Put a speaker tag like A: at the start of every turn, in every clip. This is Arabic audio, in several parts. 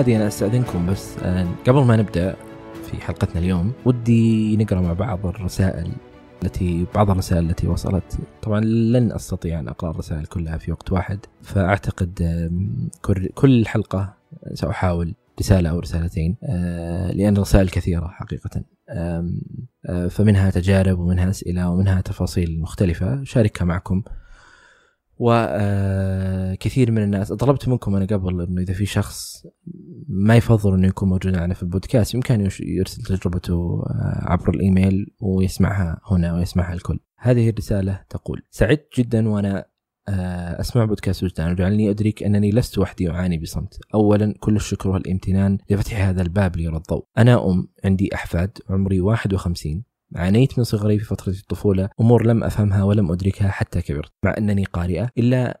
A: هذه أنا أستأذنكم بس قبل ما نبدأ في حلقتنا اليوم ودي نقرأ مع بعض الرسائل التي بعض الرسائل التي وصلت. طبعا لن أستطيع أن أقرأ الرسائل كلها في وقت واحد فأعتقد كل حلقة سأحاول رسالة أو رسالتين لأن الرسائل كثيرة حقيقة. فمنها تجارب ومنها أسئلة ومنها تفاصيل مختلفة. شاركها معكم. وكثير من الناس طلبت منكم أنا قبل إنه إذا في شخص ما يفضل إنه يكون موجود معنا في البودكاست يمكن يرسل تجربته عبر الإيميل ويسمعها هنا ويسمعها الكل. هذه الرسالة تقول: سعدت جدا وأنا أسمع بودكاست وجدان وجعلني ادرك أنني لست وحدي اعاني بصمت. اولا كل الشكر والامتنان لفتح هذا الباب لي الضوء. أنا أم عندي أحفاد عمري 51 عانيت من صغري في فترة الطفولة أمور لم أفهمها ولم أدركها حتى كبرت مع أنني قارئة إلا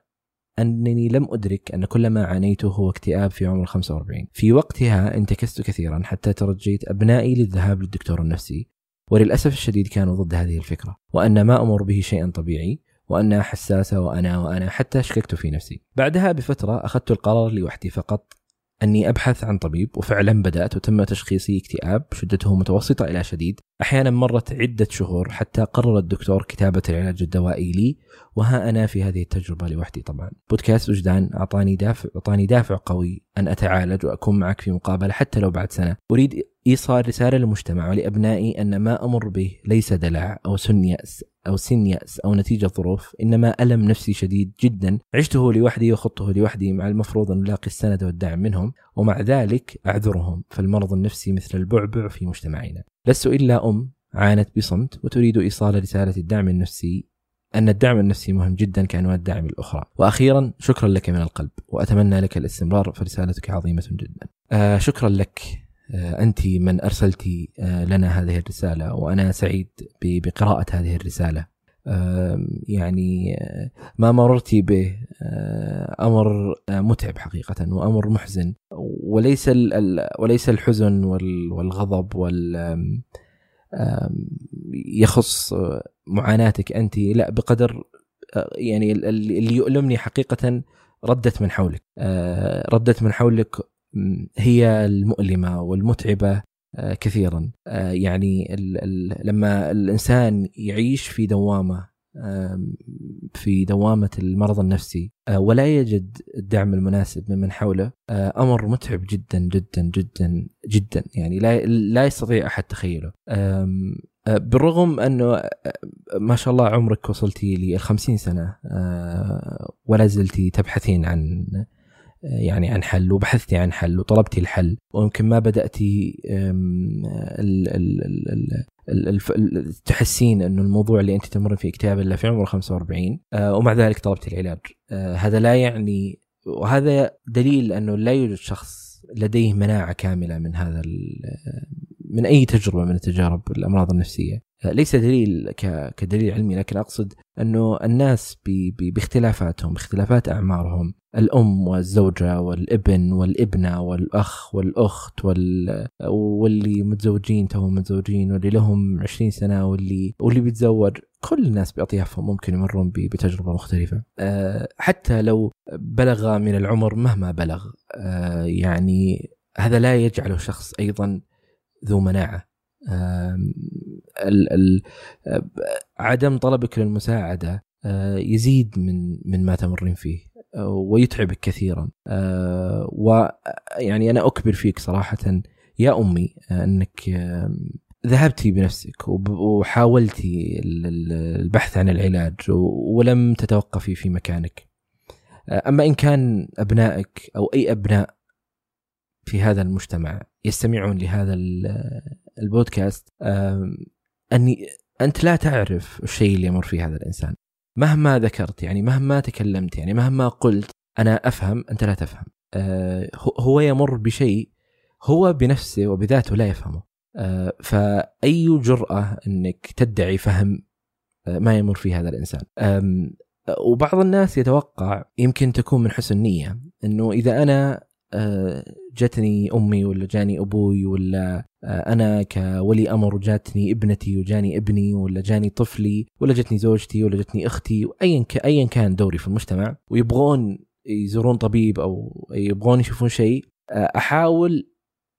A: أنني لم أدرك أن كل ما عانيته هو اكتئاب في عمر 45 في وقتها انتكست كثيرا حتى ترجيت أبنائي للذهاب للدكتور النفسي وللأسف الشديد كانوا ضد هذه الفكرة. وأن ما أمر به شيئا طبيعي وأنها حساسة وأنا وأنا حتى شككت في نفسي. بعدها بفترة أخذت القرار لوحدي فقط أني أبحث عن طبيب وفعلا بدأت وتم تشخيصي اكتئاب شدته متوسطة إلى شديد. أحيانا مرت عدة شهور حتى قرر الدكتور كتابة العلاج الدوائي لي وها أنا في هذه التجربة لوحدي طبعا. بودكاست وجدان أعطاني دافع أعطاني دافع قوي أن أتعالج وأكون معك في مقابلة حتى لو بعد سنة. أريد إيصال رسالة للمجتمع ولأبنائي أن ما أمر به ليس دلع أو سن يأس أو سن يأس أو نتيجة ظروف إنما ألم نفسي شديد جدا. عشته لوحدي وخضته لوحدي مع المفروض أن ألاقي السند والدعم منهم ومع ذلك أعذرهم فالمرض النفسي مثل البعبع في مجتمعنا. لست إلا أم عانت بصمت وتريد إيصال رسالة الدعم النفسي أن الدعم النفسي مهم جدا كأنواع الدعم الأخرى. وأخيرا شكرا لك من القلب وأتمنى لك الاستمرار فرسالتك عظيمة جدا. آه شكرا لك آه أنت من أرسلت آه لنا هذه الرسالة وأنا سعيد بقراءة هذه الرسالة. آه يعني ما مررت به أمر متعب حقيقة وأمر محزن. وليس وليس الحزن والغضب وال يخص معاناتك أنت لا بقدر يعني اللي يؤلمني حقيقة ردت من حولك. ردت من حولك هي المؤلمة والمتعبة كثيرا. يعني لما الإنسان يعيش في دوامة في دوامة المرض النفسي ولا يجد الدعم المناسب ممن حوله أمر متعب جدا جدا جدا جدا. يعني لا لا يستطيع أحد تخيله. بالرغم أنه ما شاء الله عمرك وصلتي ل 50 سنة ولا زلتي تبحثين عن يعني عن حل وبحثتي عن حل وطلبتي الحل. ويمكن ما بدأتي تحسين انه الموضوع اللي أنت تمر فيه اكتئاب إلا في عمر 45 ومع ذلك طلبت العلاج. هذا لا يعني وهذا دليل أنه لا يوجد شخص لديه مناعة كاملة من هذا من أي تجربة من التجارب الأمراض النفسية. ليس دليل كدليل علمي لكن أقصد أنه الناس باختلافاتهم باختلافات أعمارهم الأم والزوجة والابن والابنة والأخ والأخت وال... واللي متزوجين توهم متزوجين واللي لهم 20 سنة واللي واللي بيتزوج. كل الناس بأطيافهم ممكن يمرون بتجربة مختلفة. حتى لو بلغ من العمر مهما بلغ. يعني هذا لا يجعله شخص أيضا ذو مناعة. ال ال عدم طلبك للمساعدة يزيد من من ما تمرين فيه ويتعبك كثيرا. ويعني أنا أكبر فيك صراحة يا أمي أنك ذهبتي بنفسك وحاولتي البحث عن العلاج ولم تتوقفي في مكانك. أما إن كان أبنائك أو أي أبناء في هذا المجتمع يستمعون لهذا البودكاست. اني أنت لا تعرف الشيء اللي يمر فيه هذا الإنسان. مهما ذكرت يعني مهما تكلمت يعني مهما قلت أنا أفهم أنت لا تفهم. هو يمر بشيء هو بنفسه وبذاته لا يفهمه. فأي جرأة إنك تدعي فهم ما يمر فيه هذا الإنسان. وبعض الناس يتوقع يمكن تكون من حسن نيه إنه إذا أنا جتني أمي ولا جاني أبوي ولا أنا كولي أمر وجاتني ابنتي وجاني ابني ولا جاني طفلي ولا جتني زوجتي ولا جتني أختي ايا ايا كان دوري في المجتمع ويبغون يزورون طبيب أو يبغون يشوفون شيء آه، أحاول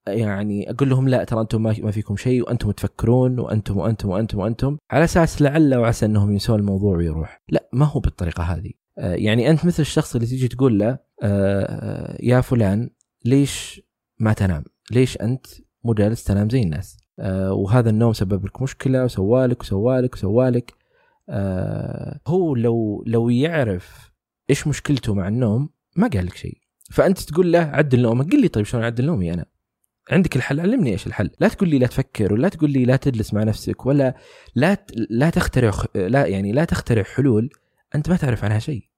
A: يعني أقول لهم لا ترى أنتم ما فيكم شيء وأنتم تفكرون وأنتم وأنتم وأنتم وأنتم على أساس لعل وعسى إنهم ينسون الموضوع ويروح. لا ما هو بالطريقة هذه. آه، يعني أنت مثل الشخص اللي تيجي تقول له آه، يا فلان ليش ما تنام؟ ليش أنت مو جالس تنام زي الناس؟ وهذا النوم سبب لك مشكلة وسوالك وسوالك وسوالك هو لو لو يعرف إيش مشكلته مع النوم ما قال لك شيء. فأنت تقول له عدل نومك. قل لي طيب شلون أعدل نومي أنا؟ عندك الحل؟ علمني إيش الحل. لا تقول لي لا تفكر ولا تقول لي لا تجلس مع نفسك ولا لا لا تخترع لا يعني لا تخترع حلول أنت ما تعرف عنها شيء.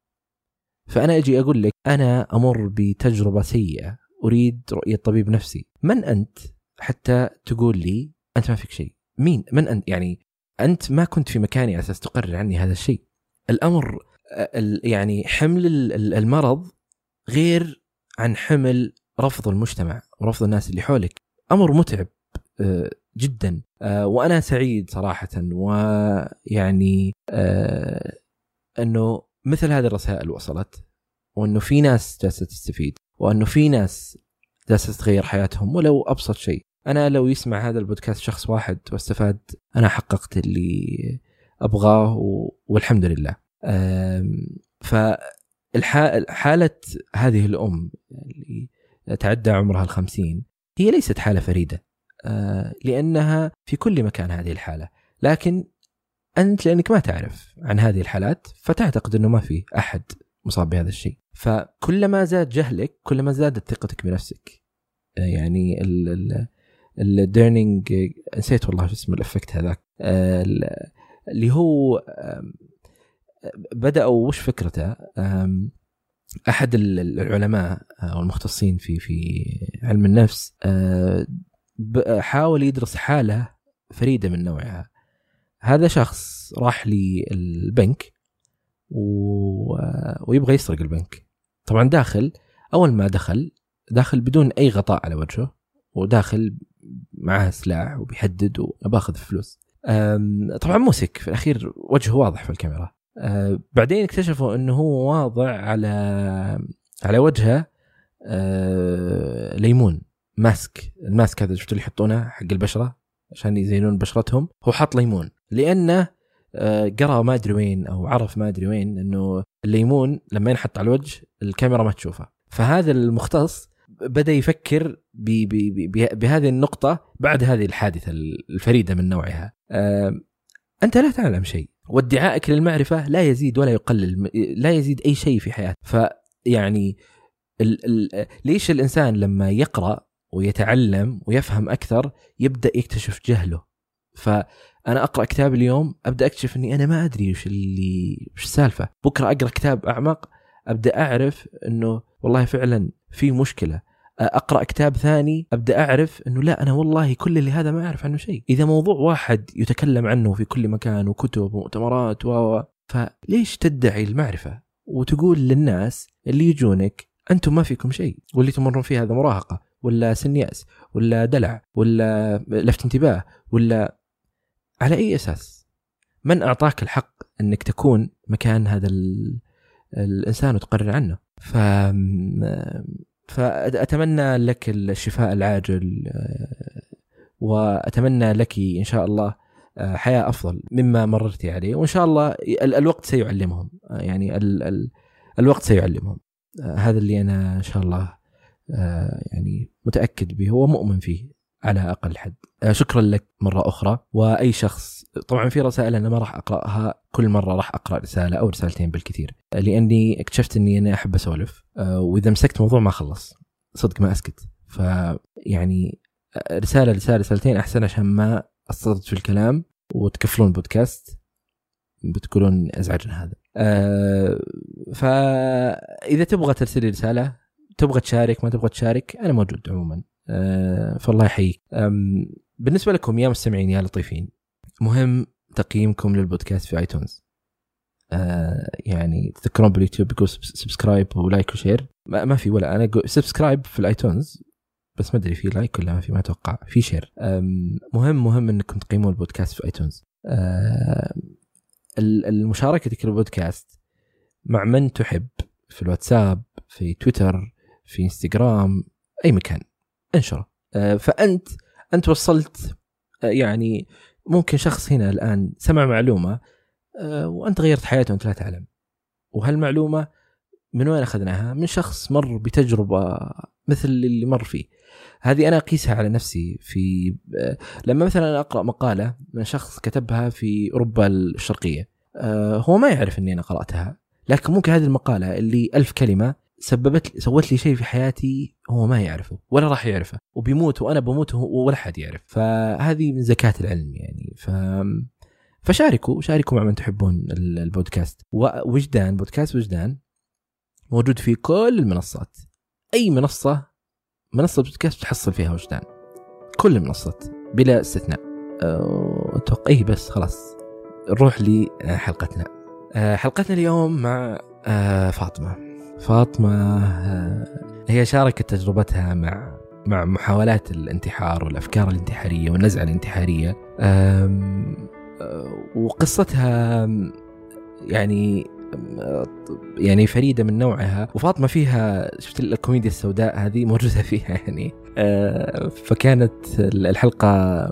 A: فأنا أجي أقول لك أنا أمر بتجربة سيئة. أريد رؤية طبيب نفسي. من أنت حتى تقول لي أنت ما فيك شيء؟ مين؟ من أنت؟ يعني أنت ما كنت في مكاني أساس تقرر عني هذا الشيء. الأمر يعني حمل المرض غير عن حمل رفض المجتمع ورفض الناس اللي حولك. أمر متعب جدا. وأنا سعيد صراحة. ويعني أنه مثل هذه الرسائل وصلت وأنه في ناس جالسة تستفيد وأنه في ناس جالسة تغير حياتهم ولو أبسط شيء. أنا لو يسمع هذا البودكاست شخص واحد واستفاد أنا حققت اللي أبغاه والحمد لله. فحالة هذه الأم اللي تعدى عمرها الخمسين هي ليست حالة فريدة آه، لأنها في كل مكان هذه الحالة. لكن أنت لأنك ما تعرف عن هذه الحالات فتعتقد أنه ما في أحد مصاب بهذا الشيء. فكلما زاد جهلك كلما زادت ثقتك بنفسك. يعني ال Dunning نسيت والله شو اسم ال effect هذاك. اللي هو بدأوا وش فكرته؟ أحد العلماء أو المختصين في في علم النفس آه، حاول يدرس حالة فريدة من نوعها. هذا شخص راح للبنك ويبغى يسرق البنك. طبعا داخل أول ما دخل داخل بدون أي غطاء على وجهه وداخل معاه سلاح وبيحدد وبأخذ فلوس. طبعا موسك في الأخير وجهه واضح في الكاميرا. آه بعدين اكتشفوا إنه هو واضع على على وجهه آه ليمون ماسك. الماسك هذا شفت اللي يحطونه حق البشرة؟ عشان يزينون بشرتهم. هو حط ليمون. لأنه آه قرأ ما أدري وين أو عرف ما أدري وين إنه الليمون لما ينحط على الوجه الكاميرا ما تشوفه. فهذا المختص بدأ يفكر بهذه النقطة بعد هذه الحادثة الفريدة من نوعها. أنت لا تعلم شيء. وادعائك للمعرفة لا يزيد ولا يقلل لا يزيد أي شيء في حياتك فيعني ال ال ليش الإنسان لما يقرأ ويتعلم ويفهم أكثر يبدأ يكتشف جهله؟ فانا أقرأ كتاب اليوم أبدأ أكتشف إني أنا ما أدري وش اللي وش السالفة. بكرة أقرأ كتاب أعمق أبدأ أعرف إنه والله فعلا في مشكلة. أقرأ كتاب ثاني أبدأ أعرف إنه لا أنا والله كل اللي هذا ما أعرف عنه شيء. إذا موضوع واحد يتكلم عنه في كل مكان وكتب ومؤتمرات و فليش تدعي المعرفة؟ وتقول للناس اللي يجونك أنتم ما فيكم شيء. واللي تمرون فيه هذا مراهقة ولا سن ياس ولا دلع ولا لفت انتباه ولا على أي أساس؟ من أعطاك الحق إنك تكون مكان هذا الإنسان وتقرر عنه؟ ف فأتمنى لك الشفاء العاجل وأتمنى لك إن شاء الله حياة أفضل مما مررتي عليه وإن شاء الله الوقت سيعلمهم يعني الوقت سيعلمهم هذا اللي أنا إن شاء الله يعني متأكد به ومؤمن فيه على أقل حد. شكرا لك مرة أخرى. وأي شخص طبعا في رسائل أنا ما راح أقرأها كل مرة راح أقرأ رسالة أو رسالتين بالكثير. لأني اكتشفت إني أنا أحب أسولف. آه، وإذا مسكت موضوع ما خلص. صدق ما أسكت. فيعني رسالة رسالة رسالتين أحسن عشان ما استطرد في الكلام. وتقفلون بودكاست. بتقولون أزعجنا هذا. أه فإذا تبغى ترسل رسالة تبغى تشارك ما تبغى تشارك أنا موجود عموما. فالله يحييك. بالنسبة لكم يا مستمعين يا لطيفين مهم تقييمكم للبودكاست في آيتونز. آه يعني تذكرون باليوتيوب يقول subscribe و like و share. ما, ما في ولا أنا subscribe في الآيتونز بس ما أدري في like ولا ما في ما أتوقع في share. مهم مهم إنكم تقيمون البودكاست في آيتونز. آه المشاركتك للبودكاست مع من تحب في الواتساب في تويتر في إنستغرام أي مكان. انشره آه، فأنت أنت وصلت آه، يعني ممكن شخص هنا الآن سمع معلومة آه، وأنت غيرت حياته وأنت لا تعلم وهالمعلومة من وين أخذناها؟ من شخص مر بتجربة مثل اللي مر فيه. هذه أنا أقيسها على نفسي في لما مثلا أقرأ مقالة من شخص كتبها في أوروبا الشرقية هو ما يعرف إني أنا قرأتها لكن ممكن هذه المقالة اللي ألف كلمة سببت سوت لي شيء في حياتي هو ما يعرفه ولا راح يعرفه. وبيموت وأنا بموت ولا حد يعرف. فهذه من زكاة العلم يعني. ف فشاركوا شاركوا مع من تحبون البودكاست. وجدان بودكاست وجدان موجود في كل المنصات. أي منصة منصة بودكاست تحصل فيها وجدان. كل المنصات بلا استثناء. أتوقع اي بس خلاص. نروح لحلقتنا. أه، حلقتنا اليوم مع أه، فاطمة. فاطمة آه، هي شاركت تجربتها مع مع محاولات الانتحار والأفكار الانتحارية والنزعة الانتحارية. آه، وقصتها يعني يعني فريدة من نوعها. وفاطمة فيها شفت الكوميديا السوداء هذه موجودة فيها يعني. آه، فكانت الحلقة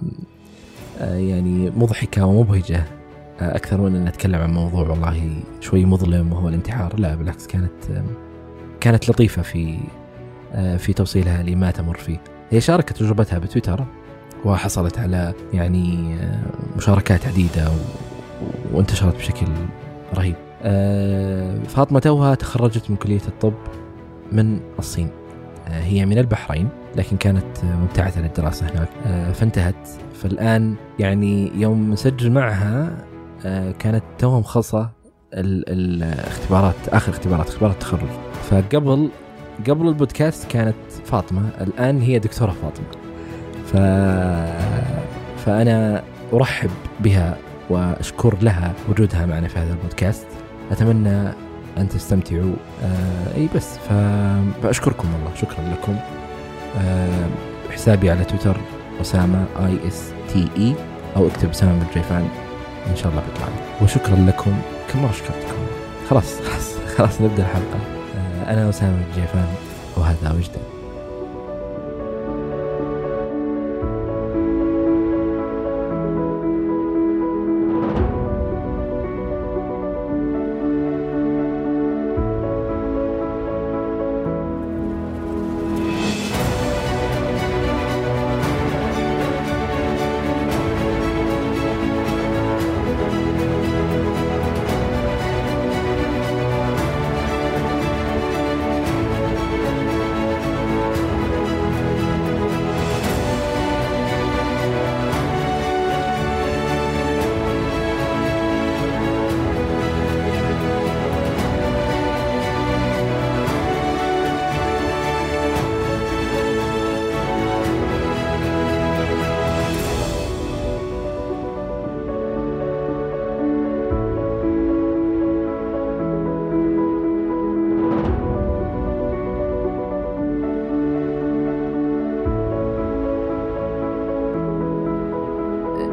A: يعني مضحكة ومبهجة. أكثر من أن نتكلم عن موضوع والله شوي مظلم وهو الانتحار. لا بالعكس كانت كانت لطيفة في في توصيلها لما تمر فيه. هي شاركت تجربتها بتويتر وحصلت على يعني مشاركات عديدة وانتشرت بشكل رهيب. فاطمة توها تخرجت من كلية الطب من الصين. هي من البحرين لكن كانت مبتعثة للدراسة هناك. فانتهت. فالآن يعني يوم نسجل معها كانت توها مخلصه الاختبارات آخر اختبارات اختبارات التخرج. فقبل قبل البودكاست كانت فاطمة الآن هي دكتورة فاطمة. ف فأنا أرحب بها وأشكر لها وجودها معنا في هذا البودكاست. أتمنى أن تستمتعوا. آه إي بس فأشكركم والله شكرا لكم. آه حسابي على تويتر أسامة A S T A أو اكتب أسامة بالجيفان إن شاء الله بيطلع. لي وشكرا لكم كم مره شكرتكم خلاص. خلاص. خلاص نبدأ الحلقة. آه، أنا أسامة الجيفان وهذا وجدان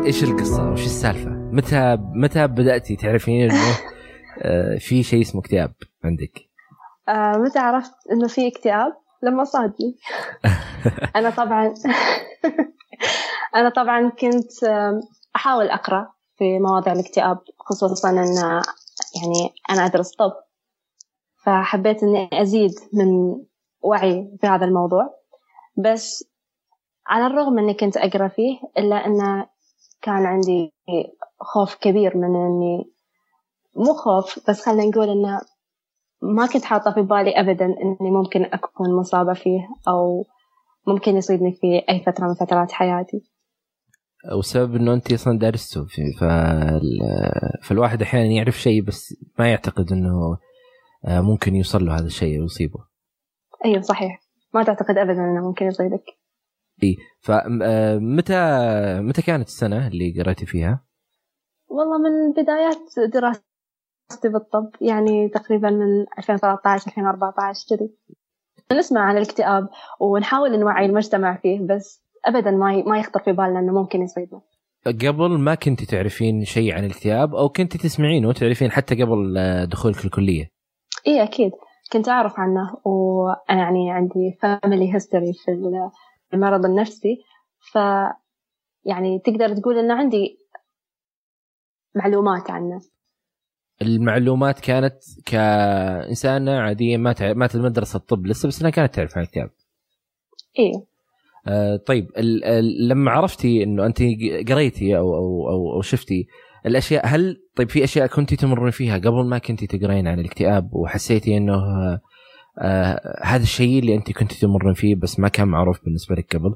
A: إيش القصة؟ وش السالفة؟ متى متى بدأتي تعرفين إنه آه، في شيء اسمه اكتئاب عندك؟
B: آه متى عرفت إنه في اكتئاب؟ لما صادني أنا طبعا أنا طبعا كنت أحاول أقرأ في مواضيع الاكتئاب خصوصا إن يعني أنا أدرس طب فحبيت إني أزيد من وعي في هذا الموضوع بس على الرغم إني كنت أقرأ فيه إلا إن كان عندي خوف كبير من إني مو خوف بس خلينا نقول إنه ما كنت حاطة في بالي أبدا إني ممكن أكون مصابة فيه أو ممكن يصيبني في أي فترة من فترات حياتي.
A: والسبب إنه انت أصلا دارسته فال... فالواحد أحيانا يعرف شيء بس ما يعتقد إنه آه، ممكن يوصل له هذا الشيء ويصيبه
B: أيوه صحيح. ما تعتقد ابدا إنه ممكن يصيبك.
A: إي فمتى آه، متى كانت السنة اللي قريتي فيها؟
B: والله من بدايات دراستي بالطب يعني تقريبا من 2013 2014 كذي. نسمع عن الاكتئاب ونحاول نوعي المجتمع فيه بس ابدا ما ما يخطر في بالنا إنه ممكن يصيبنا
A: قبل ما كنت تعرفين شيء عن الاكتئاب أو كنت تسمعين وتعرفين حتى قبل آه، دخولك الكلية؟
B: إي أكيد. كنت أعرف عنه وأنا يعني عندي family history في المرض النفسي ف يعني تقدر تقول إن عندي معلومات عنه
A: المعلومات كانت كإنسانة عادية ما تع... ما تدرس الطب لسه بس إنها كانت تعرف عن الكتاب.
B: إيه
A: آه طيب ال... ال... لما عرفتي إنه أنت قريتي أو أو أو, أو شفتي الأشياء هل طيب في أشياء كنتي تمرين فيها قبل ما كنتي تقرين عن الاكتئاب وحسيتي إنه آه هذا الشيء اللي أنت كنتي تمرين فيه بس ما كان معروف بالنسبة لك قبل؟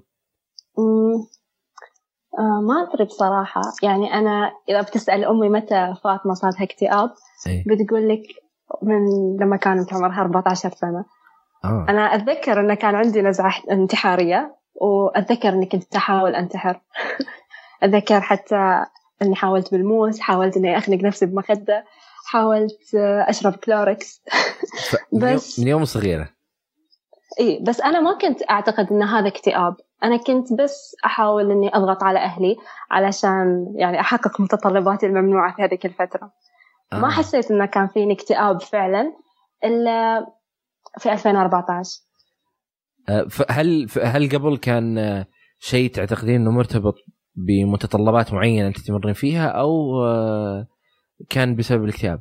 B: آه ما أدري بصراحة يعني أنا إذا بتسأل أمي متى فاطمة صارتها اكتئاب
A: أي.
B: بتقول لك من لما كانت عمرها 14 سنة
A: آه.
B: أنا أتذكر انه كان عندي نزعة انتحارية وأتذكر إني كنت أحاول أنتحر أتذكر حتى إني حاولت بالموس حاولت إني أخنق نفسي بمخدة حاولت أشرب كلوركس.
A: بس من يوم صغيرة.
B: إي بس أنا ما كنت أعتقد إن هذا اكتئاب. أنا كنت بس أحاول إني أضغط على أهلي علشان يعني أحقق متطلباتي الممنوعة في هذيك الفترة. آه. ما حسيت إنه كان فيني اكتئاب فعلا إلا في 2014
A: آه، هل هل قبل كان شيء تعتقدين إنه مرتبط بمتطلبات معينة أنت تمرين فيها أو آه، كان بسبب الاكتئاب؟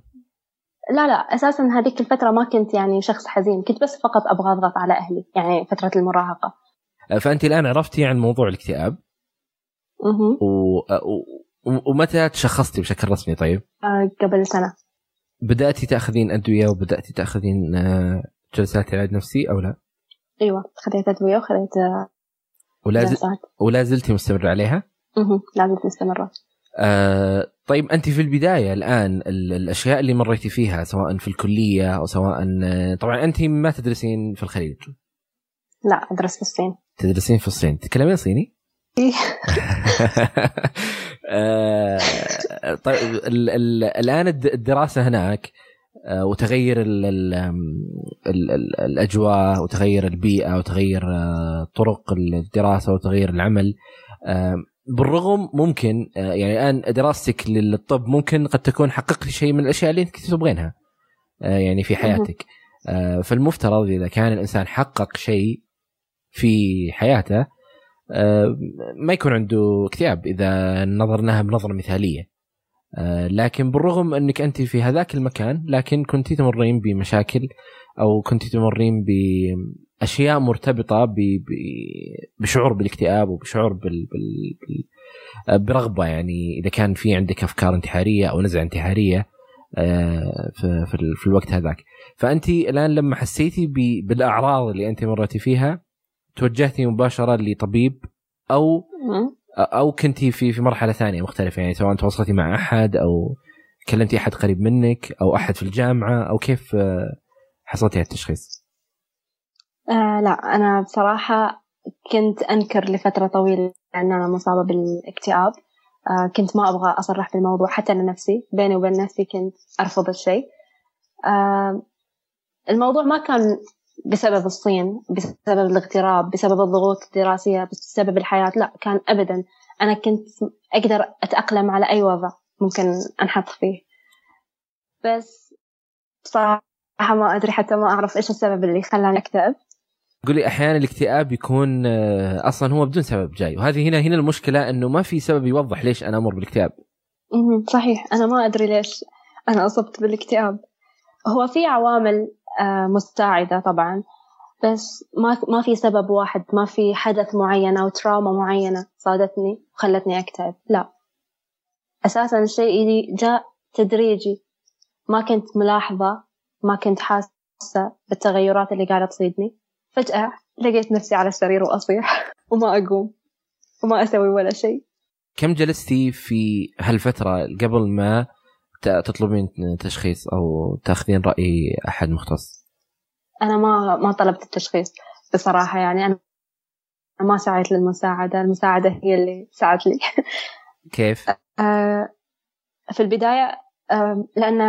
B: لا لا أساسا هذيك الفترة ما كنت يعني شخص حزين كنت بس فقط أبغى أضغط على أهلي يعني فترة المراهقة
A: آه، فأنت الآن عرفتي عن موضوع الاكتئاب
B: أها
A: و... و... ومتى تشخصتي بشكل رسمي طيب؟
B: آه قبل سنة
A: بدأتي تأخذين أدوية وبدأتي تأخذين آه، جلسات علاج نفسي أو لا؟
B: أيوه خذيت أدوية وخذيت
A: ولا ز... ولا زلتي مستمرة عليها؟
B: أها لا زلت مستمرة
A: آه طيب أنت في البداية الآن الأشياء اللي مريتي فيها سواء في الكلية أو سواء طبعا أنت ما تدرسين في الخليج
B: لا أدرس في الصين
A: تدرسين في الصين تتكلمين صيني؟
B: إيه.
A: آه طيب ال ال الآن الدراسة هناك آه، وتغير ال ال ال ال الأجواء وتغير البيئة وتغير آه، طرق الدراسة وتغير العمل بالرغم ممكن يعني الآن دراستك للطب ممكن قد تكون حققت شيء من الأشياء اللي أنت كنت تبغينها يعني في حياتك. فالمفترض إذا كان الإنسان حقق شيء في حياته ما يكون عنده اكتئاب إذا نظرناها بنظرة مثالية. آه، لكن بالرغم أنك أنت في هذاك المكان لكن كنت تمرين بمشاكل أو كنت تمرين باشياء مرتبطة بشعور بالاكتئاب وبشعور بال... بال... آه، برغبة يعني. إذا كان في عندك أفكار انتحارية أو نزعة انتحارية آه، في, في الوقت هذاك. فأنت الآن لما حسيتي بالأعراض اللي أنت مريتي فيها توجهتي مباشرة لطبيب أو أو كنتي في في مرحلة ثانية مختلفة. يعني سواء تواصلتي مع أحد أو كلمتي أحد قريب منك أو أحد في الجامعة أو كيف آه، حصلتي على التشخيص؟
B: آه لا أنا بصراحة كنت أنكر لفترة طويلة إن أنا مصابة بالاكتئاب. آه كنت ما أبغى أصرح بالموضوع حتى لنفسي. بيني وبين نفسي كنت أرفض الشيء. آه الموضوع ما كان بسبب الصين بسبب الاغتراب بسبب الضغوط الدراسية بسبب الحياة لا كان أبدا. أنا كنت أقدر أتأقلم على أي وضع ممكن أنحط فيه. بس بصراحة ما أدري حتى ما أعرف إيش السبب اللي خلاني أكتئب.
A: قولي أحيانا الاكتئاب يكون آه، أصلا هو بدون سبب جاي. وهذه هنا هنا المشكلة إنه ما في سبب يوضح ليش أنا أمر بالاكتئاب.
B: صحيح. أنا ما أدري ليش أنا أصبت بالاكتئاب. هو في عوامل آه، مساعدة طبعا بس ما ما في سبب واحد ما في حدث معين أو تراما معينة صادتني وخلتني أكتئب. لا. أساسا الشيء جاء تدريجي. ما كنت ملاحظة ما كنت حاسة بالتغيرات اللي قاعدة تصيدني. فجأة لقيت نفسي على السرير وأصيح وما أقوم وما أسوي ولا شيء
A: كم جلستي في هالفترة قبل ما تطلبين تشخيص أو تاخذين رأي أحد مختص؟
B: أنا ما ما طلبت التشخيص بصراحة يعني أنا ما سعيت للمساعدة، المساعدة هي اللي ساعدت لي.
A: كيف؟
B: آه، في البداية لأن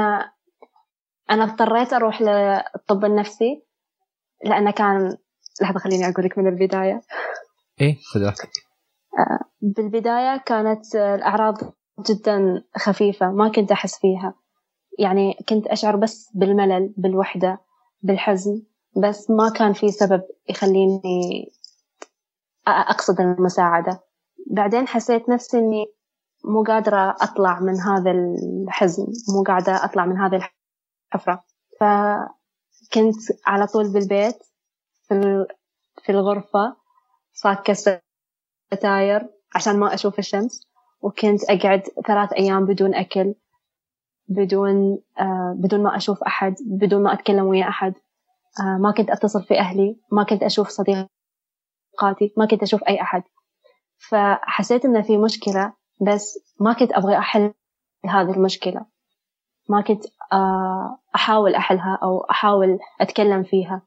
B: أنا اضطريت أروح للطب النفسي لأنه كان لحظة خليني أقول لك من البداية.
A: إيه خذ وقتك.
B: آه، بالبداية كانت الأعراض جدا خفيفة ما كنت أحس فيها يعني كنت أشعر بس بالملل بالوحدة بالحزن بس ما كان في سبب يخليني أقصد المساعدة بعدين حسيت نفسي إني مو قادرة أطلع من هذا الحزن مو قاعدة أطلع من هذه الحفرة فكنت على طول بالبيت في في الغرفة صاكة ستاير عشان ما أشوف الشمس وكنت أقعد ثلاث أيام بدون أكل بدون آه بدون ما أشوف أحد بدون ما أتكلم ويا أحد. آه ما كنت أتصل في أهلي ما كنت أشوف صديقاتي ما كنت أشوف أي أحد. فحسيت إن في مشكلة بس ما كنت أبغى أحل هذه المشكلة. ما كنت آه أحاول أحلها أو أحاول أتكلم فيها.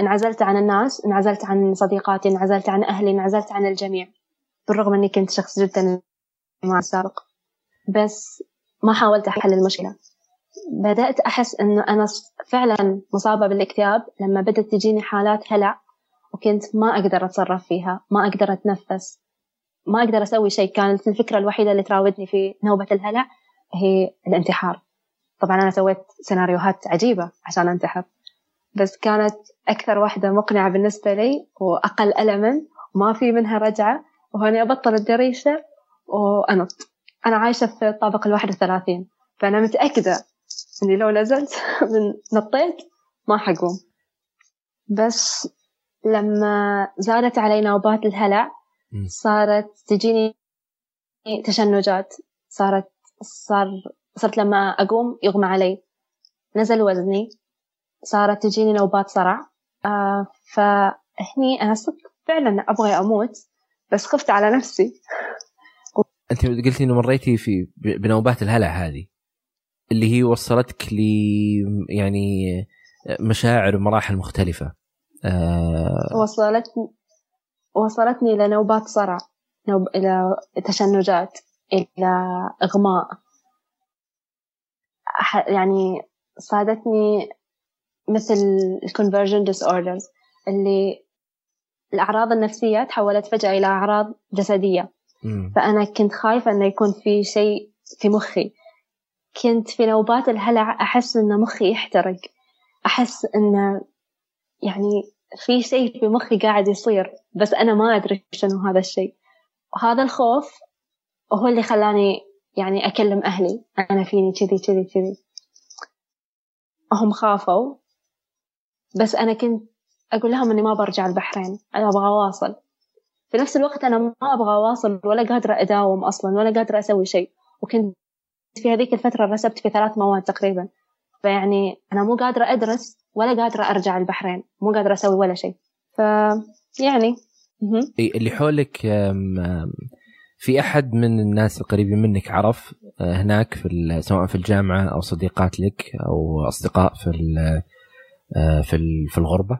B: انعزلت عن الناس انعزلت عن صديقاتي انعزلت عن أهلي انعزلت عن الجميع بالرغم أني كنت شخص جدا مع السابق بس ما حاولت أحل المشكلة. بدأت أحس أنه أنا فعلا مصابة بالاكتئاب. لما بدأت تجيني حالات هلع وكنت ما أقدر أتصرف فيها ما أقدر أتنفس ما أقدر أسوي شيء. كانت الفكرة الوحيدة اللي تراودني في نوبة الهلع هي الانتحار. طبعا أنا سويت سيناريوهات عجيبة عشان أنتحر بس كانت أكثر واحدة مقنعة بالنسبة لي وأقل ألما وما في منها رجعة وهوني أبطل الدريشة وأنط. أنا عايشة في الطابق الواحد وثلاثين فأنا متأكدة إني لو نزلت من نطيت ما حقوم. بس لما زادت علي نوبات الهلع صارت تجيني تشنجات صارت صار صرت لما أقوم يغمى علي. نزل وزني صارت تجيني نوبات صرع. آه فهني أنا صرت فعلا أبغى أموت بس خفت على نفسي.
A: أنت قلتي إنه مريتي في بنوبات الهلع هذه اللي هي وصلتك ل يعني مشاعر ومراحل مختلفة.
B: آه وصلتني وصلتني إلى نوبات صرع نوب... إلى تشنجات. إلى إغماء. يعني صادتني مثل ال conversion disorders اللي الأعراض النفسية تحولت فجأة إلى أعراض جسدية. فأنا كنت خايفة إنه يكون في شيء في مخي. كنت في نوبات الهلع أحس إن مخي يحترق. أحس إن يعني في شيء في مخي قاعد يصير بس أنا ما أدري شنو هذا الشيء. وهذا الخوف هو اللي خلاني يعني أكلم أهلي. أنا فيني كذي كذي كذي. هم خافوا. بس أنا كنت أقول لهم إني ما برجع البحرين. أنا أبغى أواصل في نفس الوقت أنا ما أبغى أواصل ولا قادرة أداوم أصلا ولا قادرة أسوي شيء. وكنت في هذيك الفترة رسبت في ثلاث مواد تقريبا. فيعني أنا مو قادرة أدرس ولا قادرة أرجع البحرين. مو قادرة أسوي ولا شيء. ف يعني.
A: اللي حولك في أحد من الناس القريبين منك عرف آه، هناك في سواء في الجامعة أو صديقات لك أو أصدقاء في آه، في في الغربة؟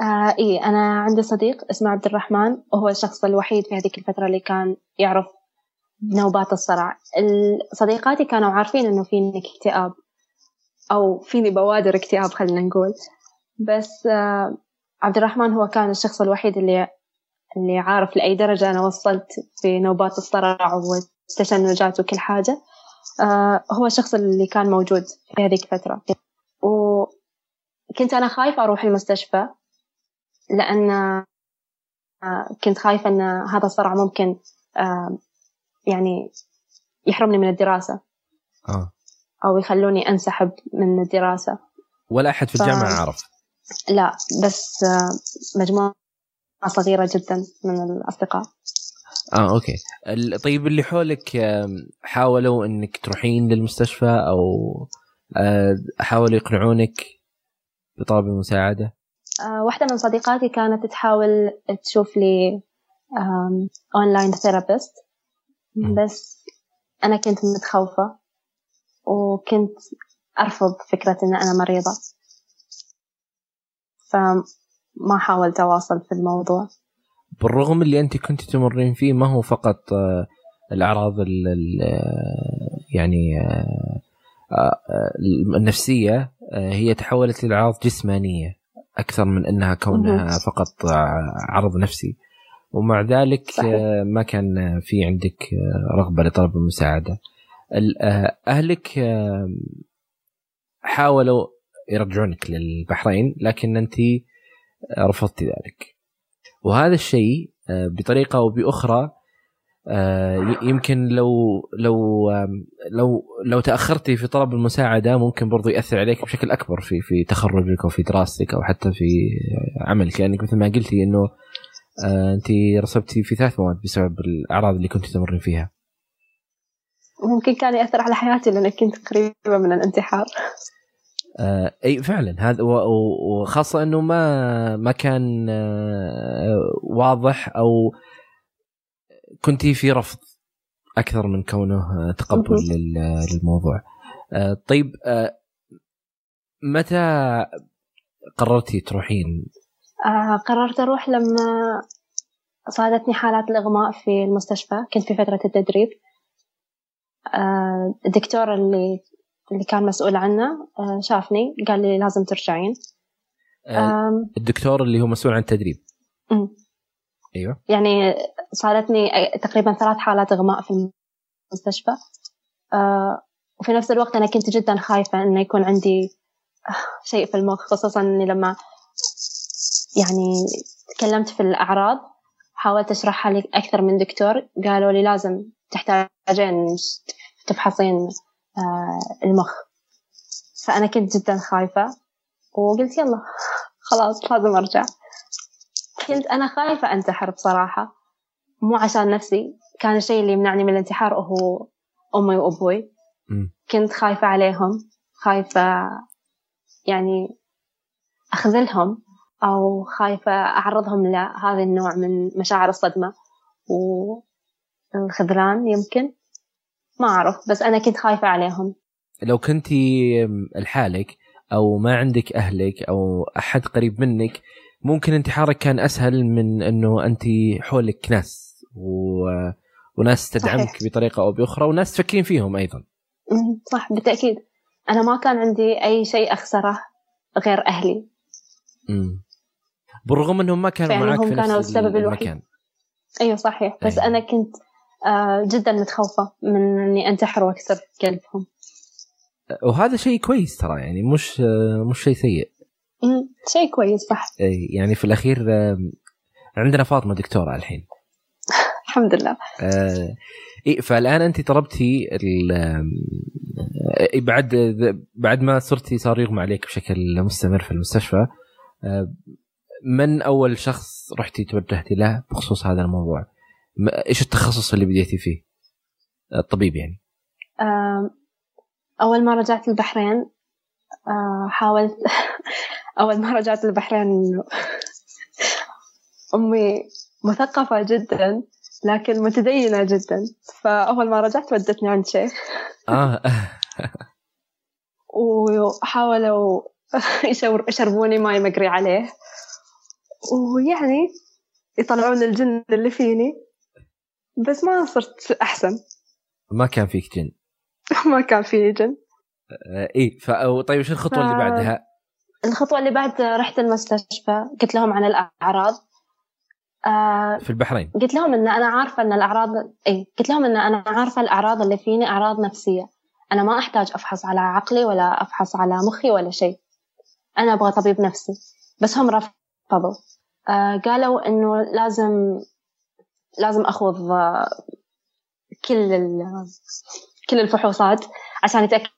B: آه إيه أنا عندي صديق اسمه عبد الرحمن وهو الشخص الوحيد في هذيك الفترة اللي كان يعرف نوبات الصرع صديقاتي كانوا عارفين إنه فيني اكتئاب أو فيني بوادر اكتئاب خلينا نقول بس آه عبد الرحمن هو كان الشخص الوحيد اللي اللي عارف لأي درجة أنا وصلت في نوبات الصرع والتشنجات وكل حاجة. آه هو الشخص اللي كان موجود في هذيك الفترة. وكنت أنا خايفة أروح المستشفى لأن آه كنت خايفة أن هذا الصرع ممكن آه يعني يحرمني من الدراسة.
A: آه.
B: أو يخلوني أنسحب من الدراسة.
A: ولا أحد في الجامعة ف... عرف.
B: لا بس مجموعة صغيرة جدا من الأصدقاء.
A: آه okay. طيب اللي حولك حاولوا إنك تروحين للمستشفى أو آه، حاولوا يقنعونك بطلب المساعدة؟
B: آه، واحدة من صديقاتي كانت تحاول تشوف لي online therapist بس أنا كنت متخوفة وكنت أرفض فكرة إن أنا مريضة. فما حاولت أواصل في الموضوع.
A: بالرغم اللي أنت كنت تمرين فيه ما هو فقط آه، الأعراض ال يعني آه، آه، النفسية هي تحولت لأعراض جسمانية أكثر من أنها كونها فقط عرض نفسي. ومع ذلك صحيح. ما كان في عندك رغبة لطلب المساعدة. أهلك حاولوا يرجعونك للبحرين لكن أنت رفضتي ذلك. وهذا الشيء بطريقة أو بأخرى يمكن لو لو لو لو تأخرتي في طلب المساعدة ممكن برضو يأثر عليك بشكل أكبر في في تخرجك أو في دراستك أو حتى في عملك. لأنك مثل ما قلتي إنه انت رسبتي في ثلاث مواد بسبب الأعراض اللي كنت تمرين فيها.
B: ممكن كان يأثر على حياتي لأن كنت قريبة من الانتحار.
A: آه إي فعلا. هذا وخاصة إنه ما ما كان آه واضح أو كنت في رفض أكثر من كونه تقبل للموضوع. آه طيب آه متى قررتي تروحين؟
B: آه قررت أروح لما صادتني حالات الإغماء في المستشفى. كنت في فترة التدريب. الدكتور اللي اللي كان مسؤول عنه شافني قال لي لازم ترجعين.
A: الدكتور اللي هو مسؤول عن التدريب. أيوه.
B: يعني صارتني تقريبا ثلاث حالات إغماء في المستشفى. وفي نفس الوقت أنا كنت جدا خايفة إنه يكون عندي شيء في المخ خصوصا إني لما يعني تكلمت في الأعراض حاولت أشرحها لي أكثر من دكتور. قالوا لي لازم تحتاجين تفحصين المخ. فأنا كنت جدا خايفة وقلت يلا خلاص لازم أرجع. كنت أنا خايفة أنتحر بصراحة مو عشان نفسي كان الشيء اللي يمنعني من الانتحار هو أمي وأبوي. كنت خايفة عليهم خايفة يعني أخذلهم أو خايفة أعرضهم لهذا النوع من مشاعر الصدمة والخذلان يمكن. ما أعرف بس أنا كنت خايفة عليهم.
A: لو كنتي لحالك أو ما عندك أهلك أو أحد قريب منك ممكن انتحارك كان أسهل من أنه أنت حولك ناس و... وناس تدعمك صحيح. بطريقة أو بأخرى وناس تفكرين فيهم أيضا.
B: صح بالتأكيد. أنا ما كان عندي أي شيء أخسره غير أهلي.
A: امم بالرغم أنهم ما كانوا معك في
B: كانوا
A: نفس
B: السبب
A: المكان.
B: أيوه صحيح. بس أيوه. أنا كنت جدا متخوفة من إني أنتحر وأكسر قلبهم.
A: وهذا شيء كويس ترى يعني مش مش شيء سيء.
B: شيء كويس صح.
A: اي يعني في الأخير عندنا فاطمة دكتورة الحين.
B: الحمد لله.
A: آه إيه فالآن أنت طلبتي بعد بعد ما صرتي صار يغمى عليك بشكل مستمر في المستشفى من أول شخص رحتي توجهتي له بخصوص هذا الموضوع؟ إيش التخصص اللي بديتي فيه؟ الطبيب يعني.
B: أول ما رجعت البحرين حاولت أول ما رجعت البحرين أمي مثقفة جدا لكن متدينة جدا. فأول ما رجعت ودتني عند شيخ.
A: آه.
B: وحاولوا يشربوني ماي مقري عليه. ويعني يطلعون الجن اللي فيني. بس ما صرت أحسن.
A: ما كان فيك جن.
B: ما كان في جن.
A: إي ف... طيب إيش الخطوة ف... اللي بعدها؟
B: الخطوة اللي بعد رحت المستشفى قلت لهم عن الأعراض.
A: آه في البحرين.
B: قلت لهم إن أنا عارفة إن الأعراض إي قلت لهم إن أنا عارفة الأعراض اللي فيني أعراض نفسية. أنا ما أحتاج أفحص على عقلي ولا أفحص على مخي ولا شيء. أنا أبغى طبيب نفسي. بس هم رفضوا. آه قالوا إنه لازم لازم أخوض آه كل كل الفحوصات عشان يتاكدوا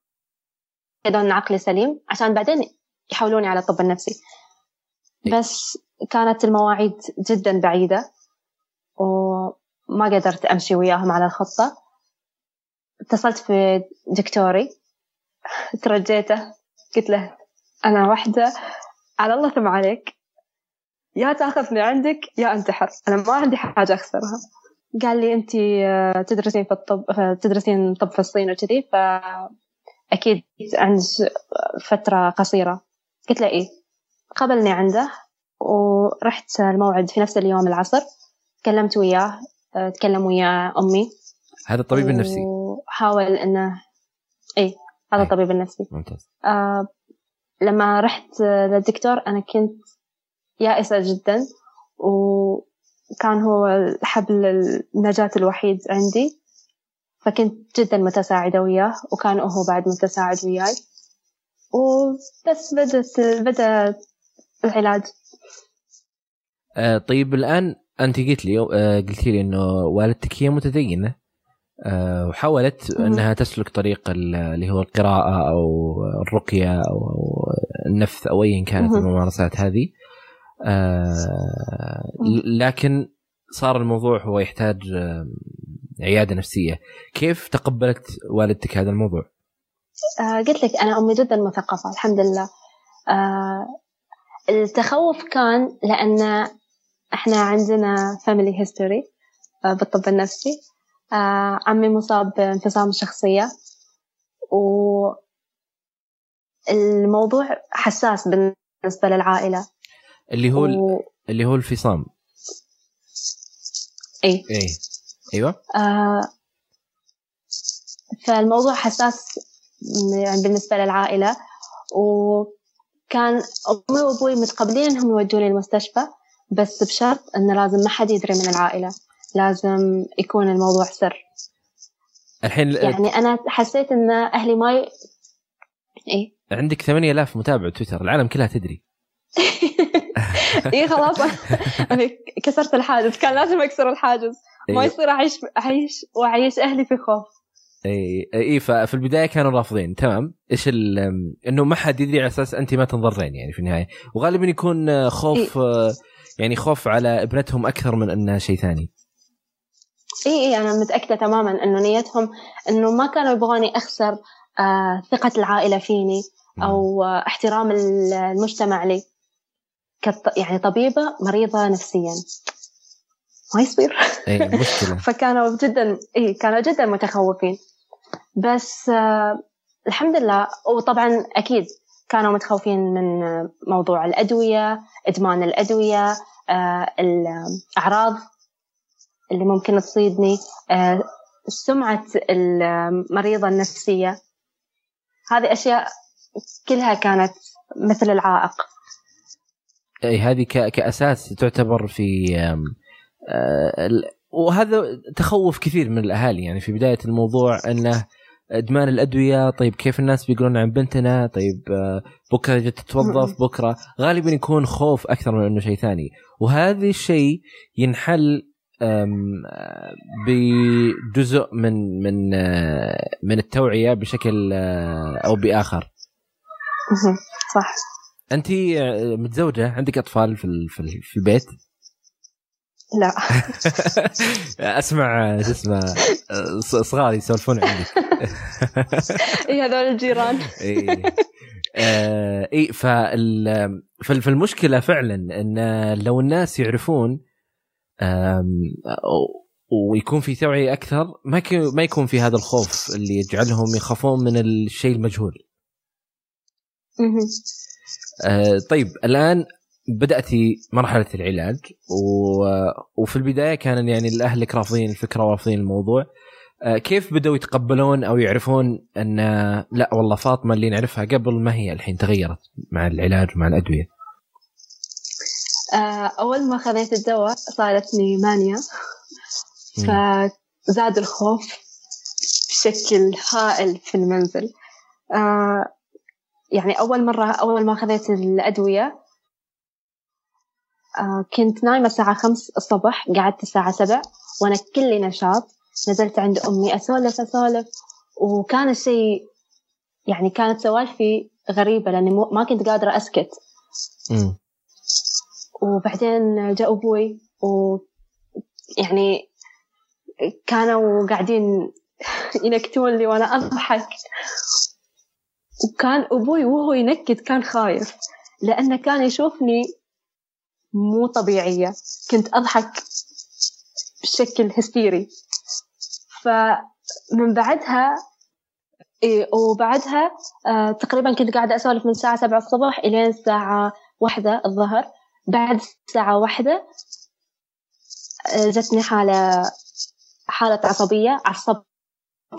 B: إن عقلي سليم عشان بعدين يحولوني على الطب النفسي. بس كانت المواعيد جدا بعيدة وما قدرت أمشي وياهم على الخطة. اتصلت في دكتوري ترجيته قلت له أنا واحدة على الله ثم عليك. يا تأخذني عندك يا انتحر. أنا ما عندي حاجة أخسرها. قال لي انت تدرسين في الطب تدرسين طب في الصين وكذي فاكيد عندك فترة قصيرة. قلت له إيه قبلني عنده ورحت الموعد في نفس اليوم العصر تكلمت وياه تكلم ويا أمي.
A: هذا الطبيب النفسي.
B: وحاول إنه اي هذا الطبيب النفسي.
A: ممتاز.
B: آه لما رحت للدكتور أنا كنت يائسة جدا وكان هو حبل النجاة الوحيد عندي. فكنت جدا متساعدة وياه وكان هو بعد متساعد وياي. وبس بدت بدأ العلاج.
A: آه طيب الآن أنت قلت لي آه قلتي لي إنه والدتك هي متدينة آه وحاولت إنها تسلك طريق اللي هو القراءة أو الرقية أو النفث أو ايا كانت الممارسات هذه. آه لكن صار الموضوع هو يحتاج عيادة نفسية. كيف تقبلت والدتك هذا الموضوع؟
B: آه قلت لك أنا أمي جدا مثقفه الحمد لله. آه التخوف كان لأن إحنا عندنا family history آه بالطب النفسي. آه عمي مصاب بانفصام الشخصيه و الموضوع حساس بالنسبة للعائلة.
A: اللي هو و... اللي هو الفصام.
B: اي
A: اي أيوه.
B: آه فالموضوع حساس يعني بالنسبة للعائلة وكان أمي وأبوي متقبلين إنهم يودوني المستشفى بس بشرط انه لازم ما حد يدري من العائلة لازم يكون الموضوع سر.
A: الحين
B: يعني أنا حسيت إن أهلي ما ي... إيه.
A: عندك 8000 متابع تويتر العالم كلها تدري.
B: اي خلاص. كسرت الحاجز. كان لازم أكسر الحاجز. ما يصير أعيش أعيش وأعيش أهلي في خوف.
A: اي اي ففي البداية كانوا رافضين. تمام. إيش إنه ما حد يدري على أساس انت ما تنضرين يعني في النهاية. وغالبا يكون خوف إيه؟ يعني خوف على ابنتهم أكثر من انها شيء ثاني.
B: اي اي أنا متأكدة تماما إنه نيتهم إنه ما كانوا يبغوني أخسر آه ثقة العائلة فيني أو آه احترام المجتمع لي. كط... يعني طبيبة مريضة نفسيا. ما يصير.
A: اي مشكلة.
B: فكانوا جدا اي كانوا جدا متخوفين. بس آه الحمد لله وطبعا أكيد كانوا متخوفين من موضوع الأدوية إدمان الأدوية آه الأعراض اللي ممكن تصيدني آه سمعة المريضة النفسية. هذه أشياء كلها كانت مثل العائق.
A: اي هذه كأساس تعتبر في آه، وهذا تخوف كثير من الأهالي. يعني في بداية الموضوع إنه إدمان الأدوية طيب كيف الناس بيقولون عن بنتنا؟ طيب آه، بكرة جت تتوظف بكرة. غالبا يكون خوف أكثر من إنه شيء ثاني. وهذا الشيء ينحل بجزء من من آه، من التوعية بشكل أو بآخر.
B: صح.
A: أنت متزوجة؟ عندك أطفال في في البيت؟
B: لا.
A: أسمع شو اسمه صغار يسولفون عندي
B: إي هذول الجيران.
A: إي آه، إي فالمشكلة فعلا إن لو الناس يعرفون ويكون في توعية أكثر ما ما يكون في هذا الخوف اللي يجعلهم يخافون من الشيء المجهول. آه، طيب الآن بداتي مرحلة العلاج و... وفي البداية كان يعني الأهلك رافضين الفكرة ورافضين الموضوع. آه، كيف بدأوا يتقبلون أو يعرفون أن لا والله فاطمة اللي نعرفها قبل ما هي الحين تغيرت مع العلاج ومع الأدوية؟
B: آه، أول ما خذيت الدواء صارتني مانيا فزاد الخوف بشكل هائل في المنزل. آه، يعني أول مرة أول ما خذيت الأدوية آه كنت نايمة الساعة خمس الصبح قعدت الساعة سبع وأنا كلي نشاط نزلت عند أمي أسولف أسولف وكان الشيء يعني كانت سوالفي غريبة لأني ما كنت قادرة أسكت م. وبعدين جاء أبوي ويعني كانوا قاعدين ينكتون لي وأنا أضحك وكان أبوي وهو ينكت كان خايف لأنه كان يشوفني مو طبيعية كنت أضحك بشكل هستيري. فمن بعدها إيه وبعدها آه تقريبا كنت قاعدة أسولف من الساعة سبعة الصبح إلين الساعة واحدة الظهر. بعد الساعة واحدة آه جتني حالة حالة عصبية عصبت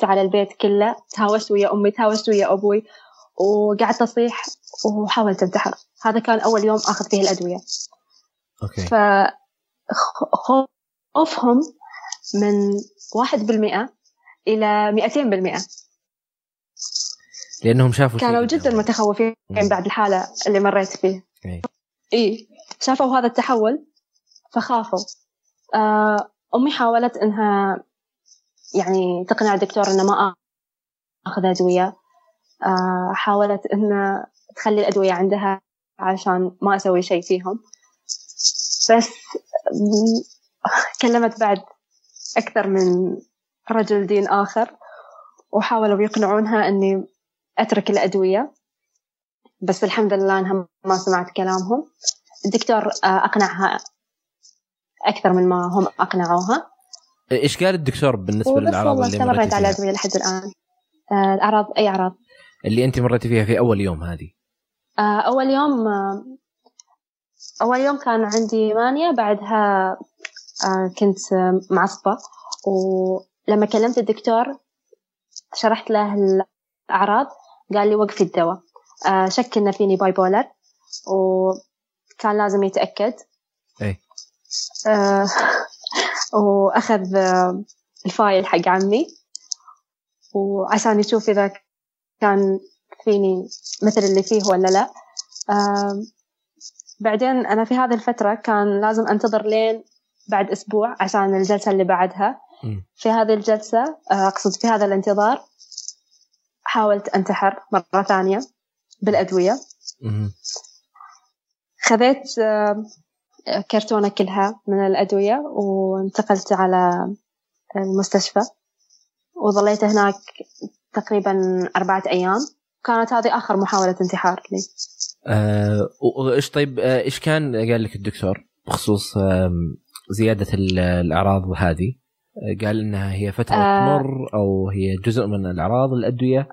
B: على البيت كله تهاوشت ويا أمي تهاوشت ويا أبوي. وقعدت أصيح وحاولت أنتحر هذا كان أول يوم أخذ فيه الأدوية.
A: أوكي.
B: فخوفهم من واحد بالمئة إلى مئتين بالمئة.
A: لأنهم شافوا
B: كانوا جدا. متخوفين
A: مم.
B: بعد الحالة اللي مريت فيه
A: إيه.
B: اي شافوا هذا التحول فخافوا. آه، أمي حاولت إنها يعني تقنع الدكتور إنه ما آخذ أدوية. حاولت إنها تخلي الأدوية عندها عشان ما أسوي شيء فيهم. بس كلمت بعد أكثر من رجل دين آخر وحاولوا يقنعونها إني أترك الأدوية. بس الحمد لله إنها ما سمعت كلامهم. الدكتور آه، أقنعها أكثر من ما هم أقنعوها.
A: إيش قال الدكتور للأعراض
B: والله
A: اللي
B: استمريت على الأدوية لحد الآن. آه، الأعراض أي أعراض؟
A: اللي أنت مريتي فيها في أول يوم هذه؟
B: آه، أول يوم آه، أول يوم كان عندي mania بعدها آه، كنت معصبة ولما كلمت الدكتور شرحت له الأعراض قال لي وقفي الدواء. شك إنه فيني bipolar وكان لازم يتأكد. آه، وأخذ آه، الفايل حق عمي. وعشان يشوف إذا كان فيني مثل اللي فيه ولا لا بعدين أنا في هذه الفترة كان لازم أنتظر لين بعد أسبوع عشان الجلسة اللي بعدها. في هذه الجلسة آه، أقصد في هذا الانتظار حاولت أنتحر مرة ثانية بالأدوية. خذيت آه، كرتونة كلها من الأدوية وانتقلت على المستشفى وظليت هناك تقريبا أربعة أيام. كانت هذه آخر محاولة انتحار لي.
A: آه، وإيش طيب آه، إيش كان قال لك الدكتور بخصوص آم، زيادة ال- الأعراض هذه؟ آه، قال إنها هي فترة
B: آه.
A: تمر أو هي جزء من الأعراض الأدوية؟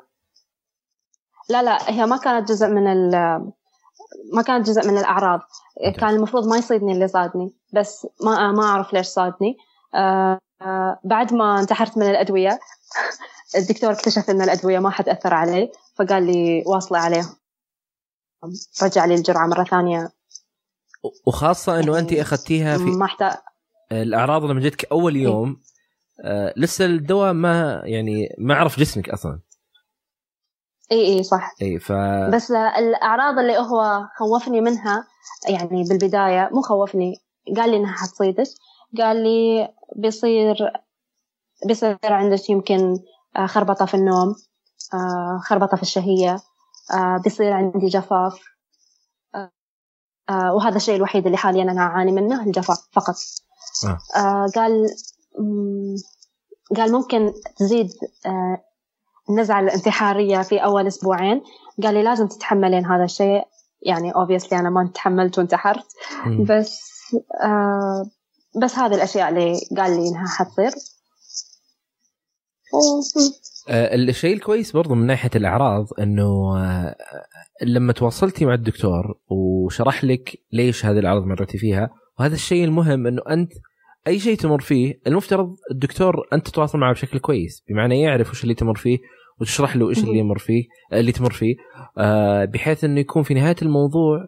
B: لا لا هي ما كانت جزء من ال ما كانت جزء من الأعراض. كان المفروض ما يصيدني اللي صادني بس ما ما أعرف ليش صادني. آه، آه، بعد ما انتحرت من الأدوية. الدكتور اكتشف إن الأدوية ما حتأثر علي فقال لي واصلة عليه. رجع لي الجرعة مرة ثانية.
A: وخاصة إنه أنت أخذتيها في
B: ما احتاج
A: الأعراض لما جتك أول يوم آه، لسه الدواء ما يعني ما عرف جسمك أصلا.
B: اي اي صح.
A: اي ف
B: بس لا- الأعراض اللي هو خوفني منها يعني بالبداية مو خوفني قال لي إنها حتصيدك. قال لي بيصير بيصير عندك يمكن خربطة في النوم آه، خربطة في الشهية آه، بيصير عندي جفاف آه، آه، وهذا الشيء الوحيد اللي حاليا أنا أعاني منه الجفاف فقط.
A: آه.
B: آه، قال قال ممكن تزيد آه، النزعة الانتحارية في أول أسبوعين. قال لي لازم تتحملين هذا الشيء. يعني obviously أنا ما تحملت وانتحرت. بس آه بس هذه الأشياء اللي قال لي إنها حتصير.
A: آه، الشيء الكويس برضو من ناحية الأعراض إنه آه، لما تواصلتي مع الدكتور وشرح لك ليش هذه الأعراض مريتي فيها وهذا الشيء المهم إنه أنت أي شيء تمر فيه المفترض الدكتور أنت تتواصل معه بشكل كويس بمعنى يعرف وش اللي تمر فيه وتشرح له إيش اللي يمر فيه آه، اللي تمر فيه آه، بحيث إنه يكون في نهاية الموضوع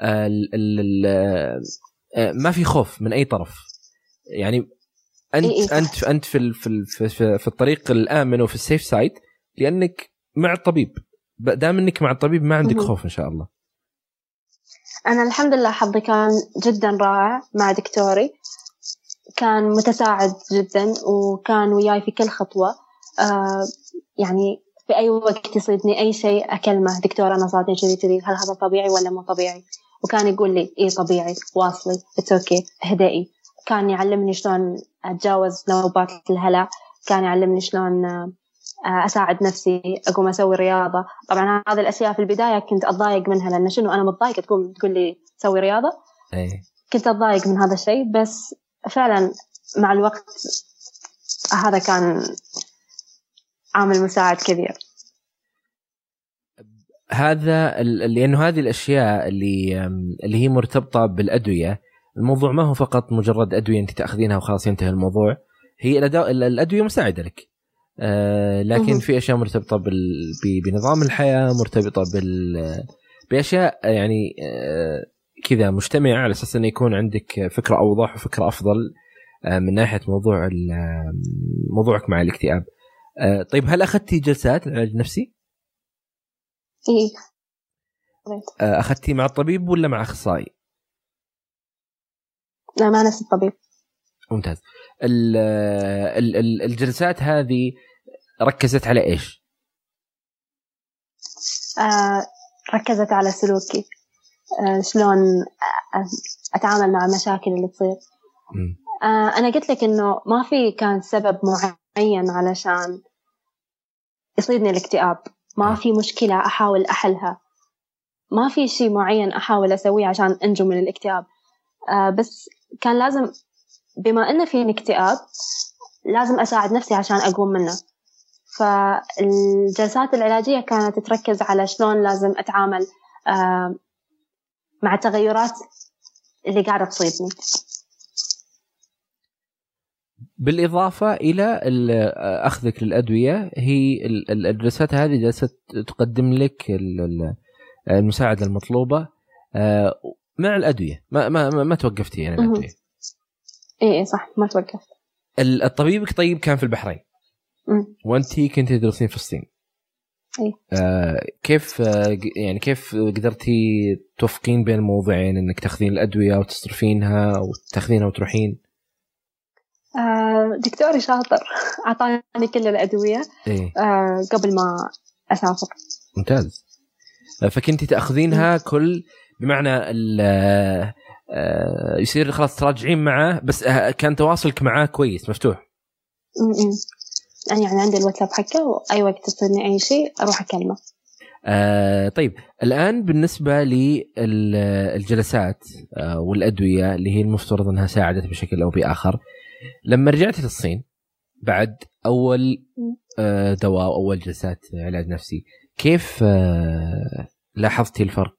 A: آه، ال- ال- ال- آه، ما في خوف من أي طرف. يعني أنت
B: إيه. إيه.
A: أنت أنت في في في, الطريق الآمن وفي السيف سايد لأنك مع الطبيب. دام إنك مع الطبيب ما عندك. خوف إن شاء الله.
B: أنا الحمد لله حظي كان جدا رائع مع دكتوري. كان متساعد جدا وكان وياي في كل خطوة. آه يعني في أي وقت يصيدني أي شيء أكلمه دكتور أنا صادني كذي كذي هل هذا طبيعي ولا مو طبيعي؟ وكان يقول لي إيه طبيعي واصلي it's okay اهدئي كان يعلمني شلون أتجاوز نوبات الهلع كان يعلمني شلون آه، أساعد نفسي أقوم أسوي رياضة. طبعا هذه الأشياء في البداية كنت أتضايق منها لأن شنو أنا متضايقة تقوم تقول لي سوي رياضة.
A: إيه
B: كنت أتضايق من هذا الشيء بس فعلا مع الوقت هذا كان عامل مساعد كبير.
A: هذا لأنه هذه الأشياء اللي اللي هي مرتبطة بالأدوية الموضوع ما هو فقط مجرد أدوية أنت تأخذينها وخلاص ينتهي الموضوع هي الأدوية مساعدة لك آه، لكن. في أشياء مرتبطة بال... ب- بنظام الحياة مرتبطة بال بأشياء يعني آه، كذا مجتمعة على أساس إنه يكون عندك فكرة أوضح وفكرة أفضل آه، من ناحية موضوع ال- موضوعك مع الاكتئاب آه، طيب هل أخذتي جلسات العلاج النفسي؟
B: إيه
A: آه، اخذتيه مع الطبيب ولا مع أخصائي؟
B: لا مع نفس الطبيب.
A: ممتاز. ال- ال- ال- الجلسات هذه ركزت على إيش؟
B: آه ركزت على سلوكي. آه شلون آه، أتعامل مع المشاكل اللي تصير. آه أنا قلت لك إنه ما في كان سبب معين علشان يصيبني الاكتئاب. ما في مشكلة أحاول أحلها. ما في شيء معين أحاول أسويه عشان أنجو من الاكتئاب. آه بس كان لازم بما إنه فيني اكتئاب لازم أساعد نفسي عشان أقوم منه. فالجلسات العلاجية كانت تركز على شلون لازم أتعامل آه، مع التغيرات اللي قاعدة تصيبني.
A: بالإضافة إلى ال- أخذك للأدوية هي ال- ال- الجلسات هذه جلسة تقدم لك ال- ال- المساعدة المطلوبة. آه، مع الأدوية. ما ما ما, ما توقفتي يعني. الأدوية.
B: إيه إيه صح ما توقفت.
A: ال- الطبيبك طيب كان في البحرين. وأنت كنت تدرسين في الصين.
B: إيه.
A: آه كيف آه يعني كيف قدرتي توفقين بين الموضوعين إنك تأخذين الأدوية وتصرفينها وتأخذينها وتروحين؟
B: آه، دكتوري شاطر. أعطاني كل الأدوية
A: إيه.
B: آه، قبل ما أسافر.
A: ممتاز. آه، فكنتي تأخذينها كل بمعنى ال آه، يصير خلاص تراجعين معه بس آه، كان تواصلك معاه كويس مفتوح
B: م- م. أنا يعني عندي الواتساب حقه وأي وقت تصيرني أي شيء أروح أكلمه
A: آه طيب الآن بالنسبة للجلسات آه والأدوية اللي هي المفترض أنها ساعدت بشكل أو بآخر لما رجعتي للصين بعد أول آه دواء واول جلسات علاج نفسي كيف آه لاحظتي الفرق؟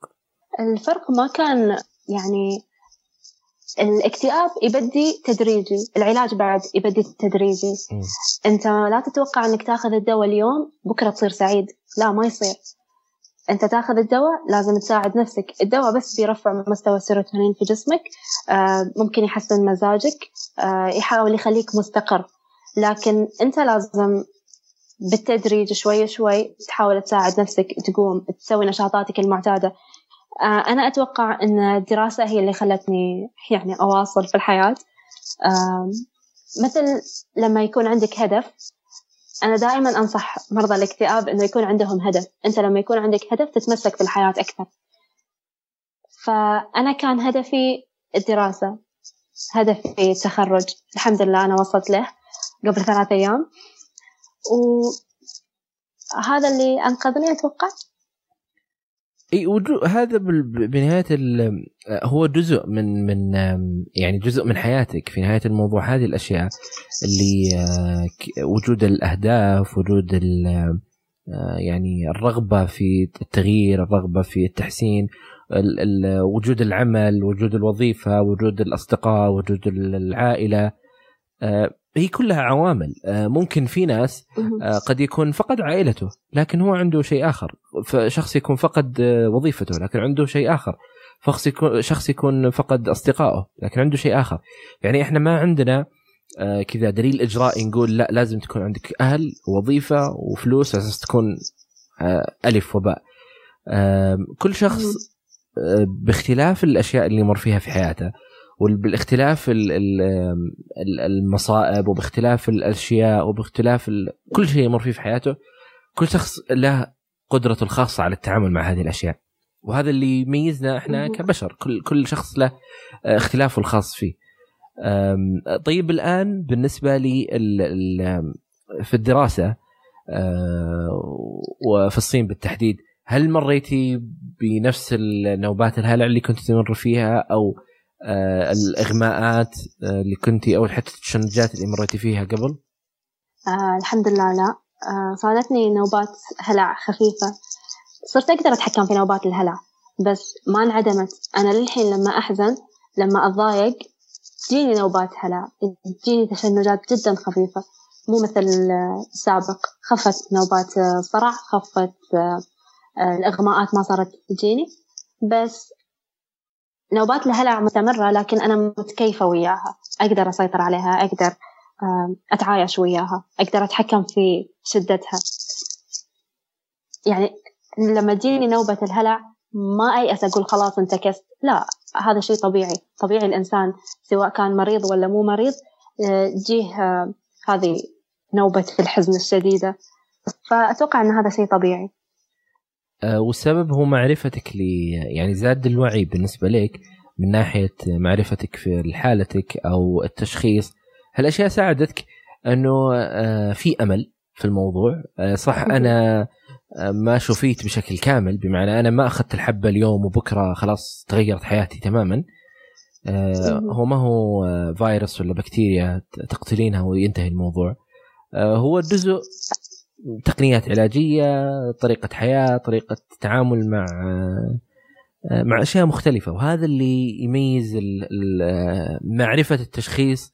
B: الفرق ما كان يعني الاكتئاب يبدي تدريجي العلاج بعد يبدي تدريجي.
A: مم.
B: انت لا تتوقع انك تاخذ الدواء اليوم بكرة تصير سعيد. لا ما يصير. انت تاخذ الدواء لازم تساعد نفسك. الدواء بس بيرفع مستوى السيروتونين في جسمك آه، ممكن يحسن مزاجك آه، يحاول يخليك مستقر. لكن انت لازم بالتدريج شوي شوي تحاول تساعد نفسك تقوم تسوي نشاطاتك المعتادة. أنا أتوقع أن الدراسة هي اللي خلتني يعني أواصل في الحياة. مثل لما يكون عندك هدف أنا دائما أنصح مرضى الاكتئاب أنه يكون عندهم هدف. أنت لما يكون عندك هدف تتمسك في الحياة أكثر. فأنا كان هدفي الدراسة هدفي التخرج. الحمد لله أنا وصلت له قبل ثلاثة أيام. وهذا اللي أنقذني أتوقع.
A: اي هذا بنهاية هو جزء من من يعني جزء من حياتك في نهاية الموضوع. هذه الأشياء اللي آه، وجود الأهداف وجود آه، يعني الرغبة في التغيير الرغبة في التحسين ال- ال- وجود العمل وجود الوظيفة وجود الأصدقاء وجود ال- العائلة. آه، هي كلها عوامل. آه، ممكن في ناس آه، قد يكون فقد عائلته لكن هو عنده شيء آخر. فشخص يكون فقد آه، وظيفته لكن عنده شيء آخر. شخص يكون شخص يكون فقد أصدقائه لكن عنده شيء آخر. يعني إحنا ما عندنا كذا دليل إجرائي نقول لا لازم تكون عندك أهل ووظيفة وفلوس على أساس تكون ألف وباء. كل شخص باختلاف الأشياء اللي يمر فيها في حياته وبالاختلاف ال- ال- ال- المصائب وباختلاف الأشياء وباختلاف. كل شيء يمر فيه في حياته كل شخص له قدرته الخاصة على التعامل مع هذه الأشياء وهذا اللي يميزنا
B: إحنا.
A: كبشر كل كل شخص له اختلافه الخاص فيه طيب الآن بالنسبة لي في الدراسة آه، وفي الصين بالتحديد هل مريتي بنفس النوبات الهلع اللي كنت تمر فيها أو آه، الإغماءات آه، اللي كنتي أو حتى التشنجات اللي مريتي فيها قبل؟
B: آه الحمد لله لا. آه صارتني نوبات هلع خفيفة. صرت أقدر أتحكم في نوبات الهلع بس ما انعدمت. أنا للحين لما أحزن لما أتضايق تجيني نوبات هلع. تجيني تشنجات جدا خفيفة مو مثل آه، السابق. خفت نوبات آه، صرع خفت آه، آه، الإغماءات ما صارت تجيني. بس نوبات الهلع مستمرة لكن أنا متكيفة وياها. أقدر أسيطر عليها أقدر أتعايش وياها أقدر أتحكم في شدتها. يعني لما تجيني نوبة الهلع ما أيأس أقول خلاص انتكست. لا هذا شيء طبيعي. طبيعي الإنسان سواء كان مريض ولا مو مريض تجيه هذه نوبة الحزن الشديدة. فأتوقع أن هذا شيء طبيعي.
A: والسبب هو معرفتك لي يعني زاد الوعي بالنسبة لك من ناحية معرفتك في حالتك أو التشخيص. هالأشياء ساعدتك أنه أه في أمل في الموضوع. أه صح أنا ما شفيت بشكل كامل بمعنى أنا ما أخذت الحبة اليوم وبكرة خلاص تغيرت حياتي تماما. آه، هو ما هو آه، فيروس ولا بكتيريا تقتلينها وينتهي الموضوع. آه، هو جزء تقنيات علاجية طريقة حياة طريقة تعامل مع مع أشياء مختلفة. وهذا اللي يميز معرفة التشخيص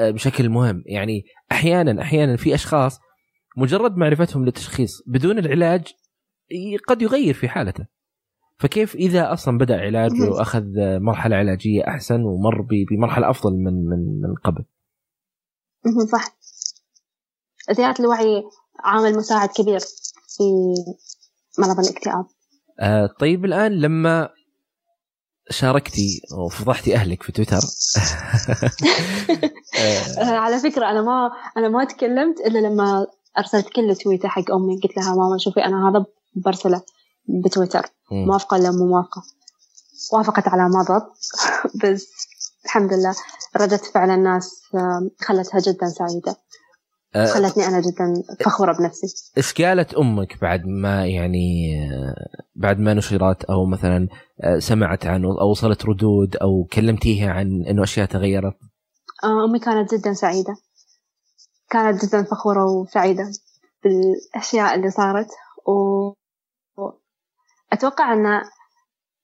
A: بشكل مهم. يعني أحيانا أحيانا في أشخاص مجرد معرفتهم للتشخيص بدون العلاج قد يغير في حالته. فكيف إذا أصلا بدأ علاجه وأخذ مرحلة علاجية أحسن ومر بمرحلة أفضل من من من قبل؟
B: صح. زيادة الوعي عامل مساعد كبير في مرض الاكتئاب.
A: آه طيب الآن لما شاركتي وفضحتي أهلك في تويتر.
B: آه. على فكرة أنا ما أنا ما تكلمت إلا لما أرسلت كل تويته حق أمي قلت لها ماما شوفي أنا هذا برسلة بتويتر. موافقة ولا مو موافقة؟ وافقت على مضض بس الحمد لله ردة فعل الناس خلتها جدا سعيدة. أه خلتني أنا جدا فخورة بنفسي.
A: إيش قالت أمك بعد ما يعني بعد ما نشرت أو مثلا سمعت عنه أو وصلت ردود أو كلمتيها عن إنه أشياء تغيرت؟
B: آه، أمي كانت جدا سعيدة. كانت جدا فخورة وسعيدة بالأشياء اللي صارت. و أتوقع أن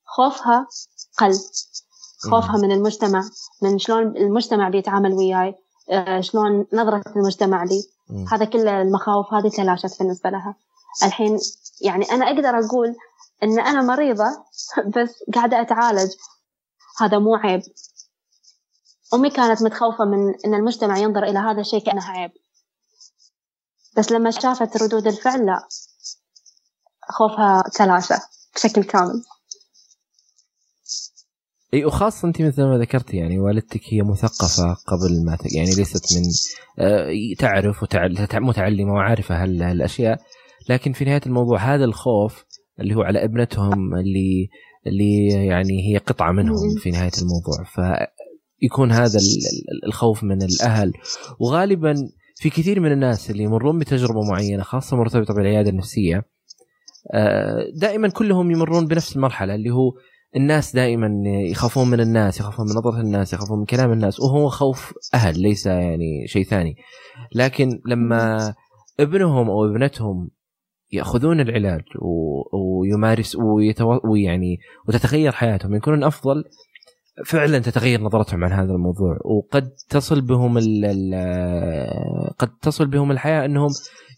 B: خوفها قل. خوفها من المجتمع من شلون المجتمع بيتعامل وياي. آه، شلون نظرة المجتمع لي. هذا كل المخاوف هذه تلاشت بالنسبة لها. الحين يعني أنا أقدر أقول أن أنا مريضة بس قاعدة أتعالج. هذا مو عيب. أمي كانت متخوفة من أن المجتمع ينظر إلى هذا الشيء كأنه عيب. بس لما شافت ردود الفعل لا. خوفها تلاشى بشكل كامل.
A: إي وخاصة أنت مثل ما ذكرت يعني والدتك هي مثقفة قبل ما ت... يعني ليست من آه تعرف متعلمة وعارفة هالأشياء. لكن في نهاية الموضوع هذا الخوف اللي هو على ابنتهم اللي اللي يعني هي قطعة منهم في نهاية الموضوع. فيكون هذا الخوف من الأهل. وغالبا في كثير من الناس اللي يمرون بتجربة معينة خاصة مرتبطة بالعيادة النفسية آه، دائما كلهم يمرون بنفس المرحلة اللي هو الناس دائما يخافون من الناس يخافون من نظرة الناس يخافون من كلام الناس وهو خوف أهل ليس يعني شيء ثاني. لكن لما ابنهم أو ابنتهم يأخذون العلاج ويمارس ويتو... ويعني وتتغير حياتهم يكونون أفضل فعلا تتغير نظرتهم عن هذا الموضوع. وقد تصل بهم ال قد تصل بهم الحياة أنهم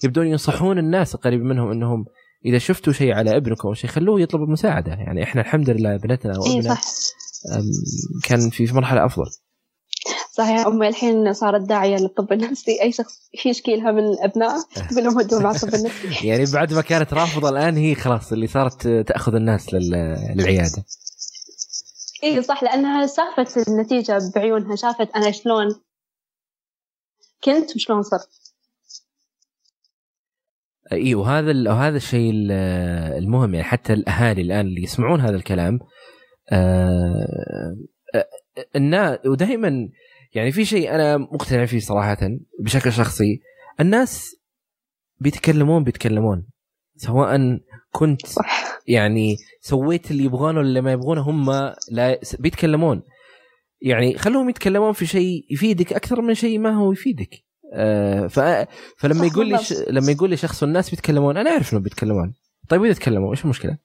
A: يبدون ينصحون الناس القريب منهم أنهم إذا شفتوا شيء على ابنكم أو شيء خلوه يطلب المساعدة. يعني إحنا الحمد لله ابنتنا
B: وأبننا إيه صح.
A: كان في مرحلة أفضل.
B: صحيح امي الحين صارت داعية للطب النفسي. أي شخص يشكي لها من ابنائه تقول لهم ودوا مع الطب النفسي.
A: يعني بعد ما كانت رافضة الآن هي خلاص اللي صارت تأخذ الناس للعيادة.
B: اي صح. لأنها شافت النتيجة بعيونها شافت أنا شلون كنت وشلون صرت.
A: اي وهذا وهذا الشيء المهم يعني حتى الأهالي الآن اللي يسمعون هذا الكلام آه الناس ودائما يعني في شيء أنا مقتنع فيه صراحة بشكل شخصي الناس بيتكلمون بيتكلمون سواء كنت يعني سويت اللي يبغونه ولا ما يبغونه هم لا بيتكلمون. يعني خلوهم يتكلمون في شيء يفيدك أكثر من شيء ما هو يفيدك. آه ف... فلما يقول لي ش... لما يقول لي شخص الناس بيتكلمون أنا أعرف إنهم بيتكلمون. طيب اذا تكلموا إيش المشكلة؟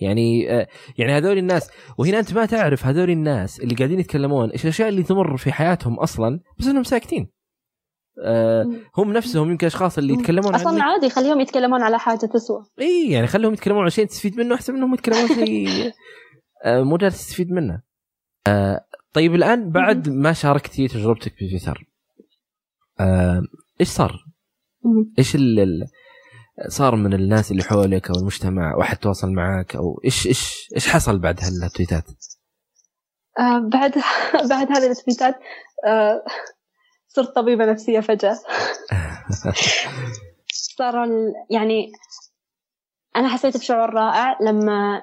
A: يعني آه يعني هذول الناس وهنا أنت ما تعرف هذول الناس اللي قاعدين يتكلمون إيش الأشياء اللي تمر في حياتهم أصلا بس إنهم ساكتين. آه هم نفسهم يمكن أشخاص اللي يتكلمون
B: أصلا عن عادي خليهم يتكلمون على حاجة تسوى.
A: إي يعني خليهم يتكلمون على شيء تستفيد منه أحسن منهم يتكلمون شيء آه مو جالس تستفيد منه. آه طيب الآن بعد ما شاركتي تجربتك في تويتر آه إيش صار؟ إيش ال صار من الناس اللي حولك أو المجتمع واحد تواصل معك أو إيش إيش إيش حصل بعد هالتويتات؟
B: آه بعد بعد هذه التويتات آه صرت طبيبة نفسية فجأة صار يعني أنا حسيت بشعور رائع لما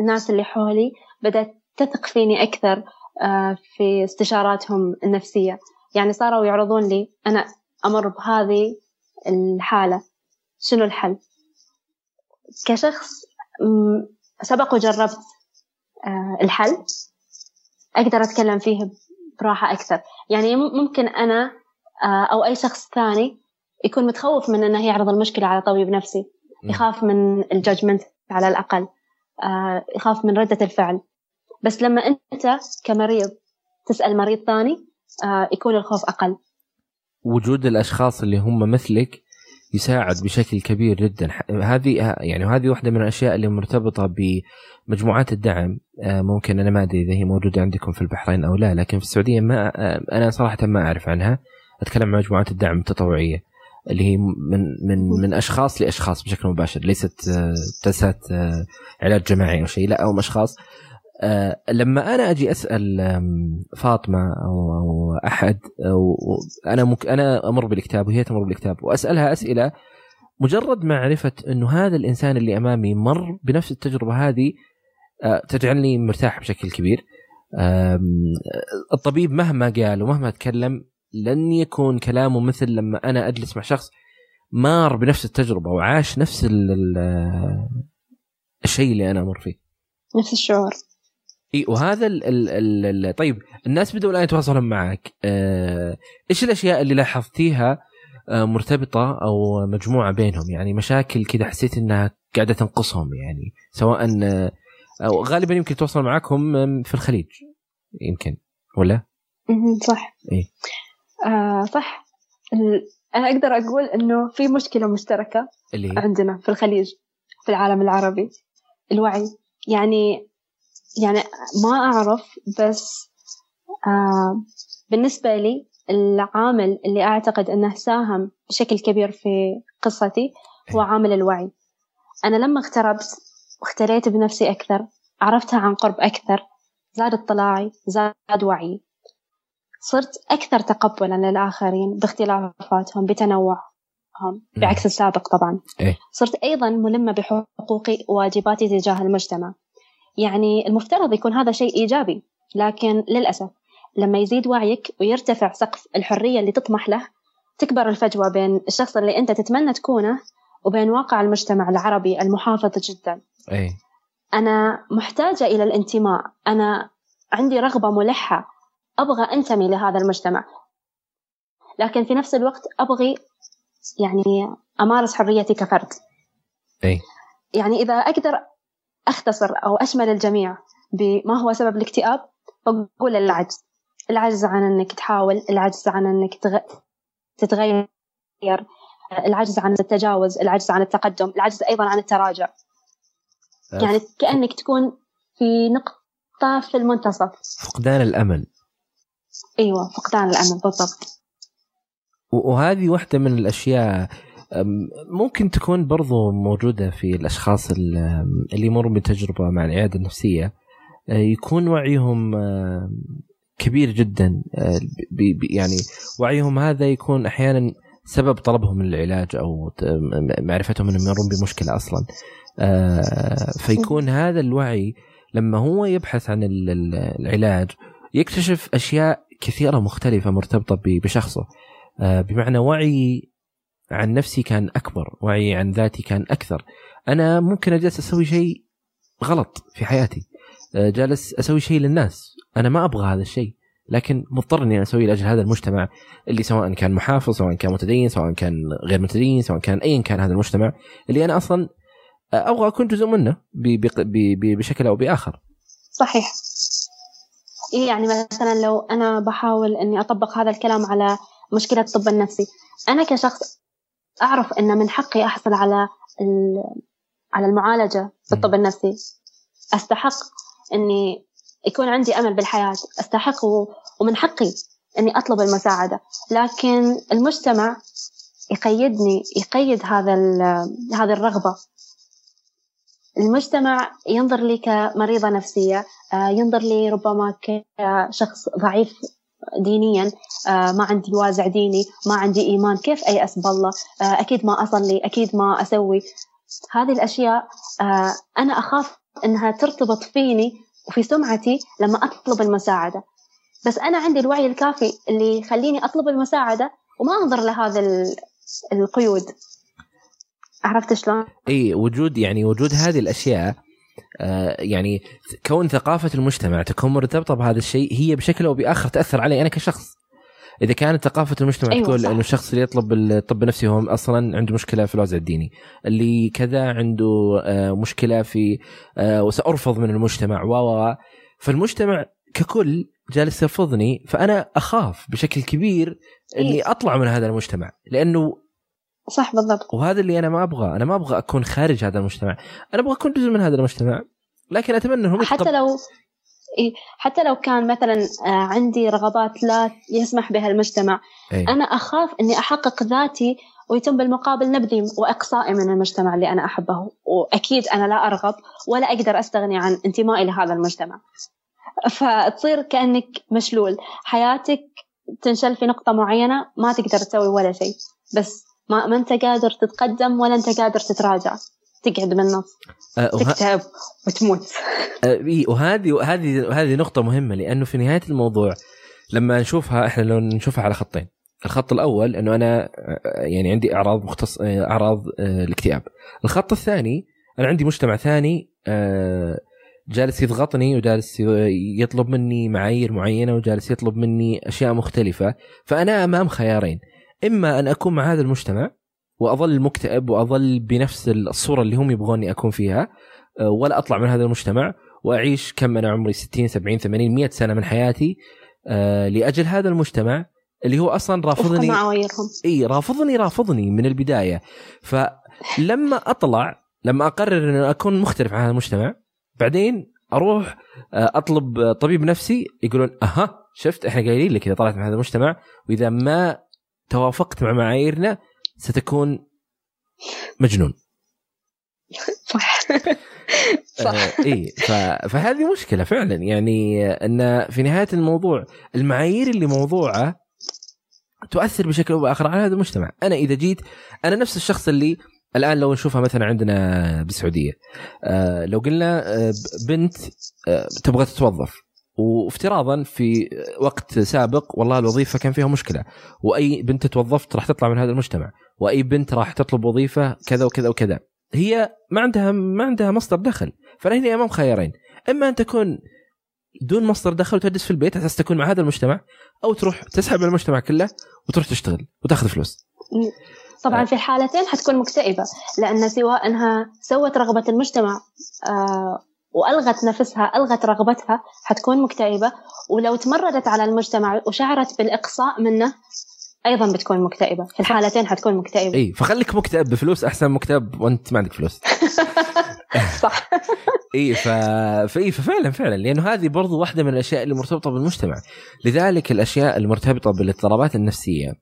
B: الناس اللي حولي بدأت تثق فيني أكثر آه، في استشاراتهم النفسية يعني صاروا يعرضون لي أنا أمر بهذه الحالة. شنو الحل؟ كشخص سبق وجربت آه، الحل. أقدر أتكلم فيه براحة أكثر. يعني ممكن أنا آه، أو أي شخص ثاني يكون متخوف من أنه يعرض المشكلة على طبيب نفسي. يخاف من الجاجمنت على الأقل. آه، يخاف من ردة الفعل. بس لما أنت كمريض تسأل مريض ثاني يكون الخوف أقل.
A: وجود الأشخاص اللي هم مثلك يساعد بشكل كبير جدا. هذه يعني هذه واحدة من الأشياء اللي مرتبطة بمجموعات الدعم. آه، ممكن أنا ما أدري إذا هي موجودة عندكم في البحرين أو لا لكن في السعودية ما آه، أنا صراحة ما أعرف عنها. أتكلم عن مجموعات الدعم التطوعية اللي هي من من من أشخاص لأشخاص بشكل مباشر. ليست جلسات آه، علاج جماعي أو شيء لا هم أشخاص آه، لما أنا أجي أسأل فاطمة أو, أحد أو أنا أنا أمر بالكتاب وهي تمر بالكتاب وأسألها أسئلة مجرد معرفة إنه هذا الإنسان اللي أمامي مر بنفس التجربة هذه آه، تجعلني مرتاح بشكل كبير. الطبيب مهما قال ومهما تكلم لن يكون كلامه مثل لما أنا أجلس مع شخص مار بنفس التجربة وعاش نفس الشيء اللي أنا أمر فيه.
B: نفس الشعور.
A: إي وهذا ال ال ال طيب الناس بدأوا الآن يتواصلون معك. آه إيش الأشياء اللي لاحظتيها آه مرتبطة أو مجموعة بينهم؟ يعني مشاكل كذا حسيت إنها قاعدة تنقصهم يعني سواء آه أو غالبا يمكن يتواصلون معكم في الخليج يمكن ولا؟
B: صح.
A: إيه
B: آه صح. أنا أقدر أقول إنه في مشكلة مشتركة اللي عندنا في الخليج في العالم العربي الوعي. يعني يعني ما أعرف بس آه بالنسبة لي العامل اللي أعتقد أنه ساهم بشكل كبير في قصتي هو إيه. عامل الوعي. أنا لما اغتربت واختليت بنفسي أكثر عرفتها عن قرب أكثر زاد اطلاعي زاد وعي. صرت أكثر تقبلا للآخرين باختلافاتهم بتنوعهم بعكس السابق طبعا.
A: إيه.
B: صرت أيضا ملمة بحقوقي وواجباتي تجاه المجتمع. يعني المفترض يكون هذا شيء إيجابي لكن للأسف لما يزيد وعيك ويرتفع سقف الحرية اللي تطمح له تكبر الفجوة بين الشخص اللي أنت تتمنى تكونه وبين واقع المجتمع العربي المحافظ جدا
A: أي.
B: أنا محتاجة إلى الانتماء أنا عندي رغبة ملحة أبغى أنتمي لهذا المجتمع لكن في نفس الوقت أبغي يعني أمارس حريتي كفرد
A: أي.
B: يعني إذا أقدر أختصر أو أشمل الجميع بما هو سبب الاكتئاب بقول العجز. العجز عن أنك تحاول العجز عن أنك تتغير العجز عن التجاوز العجز عن التقدم العجز أيضا عن التراجع. يعني كأنك تكون في نقطة في المنتصف.
A: فقدان الأمل.
B: أيوة فقدان الأمل بالضبط.
A: وهذه واحدة من الأشياء ممكن تكون برضو موجودة في الأشخاص اللي يمروا بتجربة مع العيادة النفسية. أه، يكون وعيهم كبير جدا. أه، يعني وعيهم هذا يكون أحيانا سبب طلبهم للعلاج أو معرفتهم أنهم يمرون بمشكلة أصلا. أه، فيكون هذا الوعي لما هو يبحث عن العلاج يكتشف أشياء كثيرة مختلفة مرتبطة بشخصه. بمعنى وعي عن نفسي كان أكبر وعي عن ذاتي كان أكثر أنا ممكن أجلس أسوي شيء غلط في حياتي آه، جالس أسوي شيء للناس أنا ما أبغى هذا الشيء لكن مضطر إني أسوي لأجل هذا المجتمع اللي سواء كان محافظ سواء كان متدين سواء كان غير متدين سواء كان ايا كان هذا المجتمع اللي أنا أصلا آه، أبغى أكون جزء منه بشكل أو بآخر.
B: صحيح. يعني مثلا لو أنا بحاول إني أطبق هذا الكلام على مشكلة الطب النفسي، أنا كشخص أعرف إن من حقي أحصل على على المعالجة في الطب النفسي. أستحق إني يكون عندي أمل بالحياة. أستحق ومن حقي إني أطلب المساعدة. لكن المجتمع يقيدني يقيد هذا هذه الرغبة. المجتمع ينظر لي كمريضة نفسية آه، ينظر لي ربما كشخص ضعيف دينيا آه، ما عندي وازع ديني ما عندي إيمان كيف أيأس بالله آه، أكيد ما أصلي أكيد ما أسوي. هذه الأشياء أنا أخاف أنها ترتبط فيني وفي سمعتي لما أطلب المساعدة. بس أنا عندي الوعي الكافي اللي يخليني أطلب المساعدة وما أنظر لهذا القيود. عرفت شلون؟
A: إي وجود يعني وجود هذه الأشياء آه يعني كون ثقافة المجتمع تكون مرتبطة بهذا الشيء هي بشكل أو بآخر تأثر علي أنا كشخص. إذا كانت ثقافة المجتمع أيوة تقول إنه الشخص اللي يطلب الطب النفسي هو أصلا عنده مشكلة في الوازع الديني. اللي كذا عنده آه مشكلة في آه وسأرفض من المجتمع و فالمجتمع ككل جالس يرفضني فأنا أخاف بشكل كبير إني إيه؟ أطلع من هذا المجتمع. لأنه
B: صح بالضبط.
A: وهذا اللي أنا ما أبغى أنا ما أبغى أكون خارج هذا المجتمع. أنا أبغى أكون جزء من هذا المجتمع. لكن أتمنى انهم
B: حتى لو إيه حتى لو كان مثلا آه، عندي رغبات لا يسمح بها المجتمع أي. أنا أخاف إني أحقق ذاتي ويتم بالمقابل نبذي واقصائي من المجتمع اللي أنا أحبه. وأكيد أنا لا أرغب ولا أقدر أستغني عن انتمائي لهذا المجتمع. فتصير كأنك مشلول. حياتك تنشل في نقطة معينة ما تقدر تسوي ولا شيء. بس ما, ما انت قادر تتقدم ولا انت قادر تتراجع. تقعد بالنص أه تكتب وتموت.
A: أه وهذه وهذه هذه نقطة مهمة لأنه في نهاية الموضوع لما نشوفها إحنا لو نشوفها على خطين. الخط الأول إنه أنا يعني عندي أعراض مختص أعراض آه، الاكتئاب. الخط الثاني أنا عندي مجتمع ثاني جالس يضغطني وجالس يطلب مني معايير معينة وجالس يطلب مني أشياء مختلفة فأنا أمام خيارين. إما أن أكون مع هذا المجتمع وأظل مكتئب وأظل بنفس الصورة اللي هم يبغوني أكون فيها آه، ولا أطلع من هذا المجتمع وأعيش كم أنا عمري 60 70 80 100 سنة من حياتي آه، لأجل هذا المجتمع اللي هو أصلا رافضني إي رافضني رافضني من البداية. فلما أطلع لما أقرر إن أكون مختلف عن هذا المجتمع بعدين أروح آه، أطلب طبيب نفسي يقولون أها شفت إحنا قايلين لك إذا طلعت من هذا المجتمع وإذا ما توافقت مع معاييرنا ستكون مجنون.
B: صح. صح
A: آه اي فهذه مشكلة فعلا. يعني أن في نهاية الموضوع المعايير اللي موضوعة تؤثر بشكل أو بآخر على هذا المجتمع. أنا إذا جيت أنا نفس الشخص اللي الآن لو نشوفها مثلا عندنا بالسعودية. آه لو قلنا آه بنت آه تبغى تتوظف. وافتراضا في وقت سابق والله الوظيفة كان فيها مشكلة. وأي بنت توظفت راح تطلع من هذا المجتمع. وأي بنت راح تطلب وظيفة كذا وكذا وكذا. هي ما عندها ما عندها مصدر دخل. فانا هنا أمام خيارين. إما أن تكون دون مصدر دخل وتجلس في البيت أساس تكون مع هذا المجتمع أو تروح تسحب المجتمع كله وتروح تشتغل وتأخذ فلوس.
B: طبعا آه. في الحالتين حتكون مكتئبة لأن سواء أنها سوت رغبة المجتمع وألغت نفسها ألغت رغبتها حتكون مكتئبة. ولو تمردت على المجتمع وشعرت بالإقصاء منه أيضا بتكون مكتئبة. في الحالتين حتكون مكتئبة.
A: إي فخليك مكتئب بفلوس أحسن مكتئب وأنت ما عندك فلوس.
B: صح.
A: إي ف... فاي ففعلا فعلا. لأنه هذه برضو واحدة من الأشياء اللي مرتبطه بالمجتمع. لذلك الأشياء المرتبطة بالإضطرابات النفسية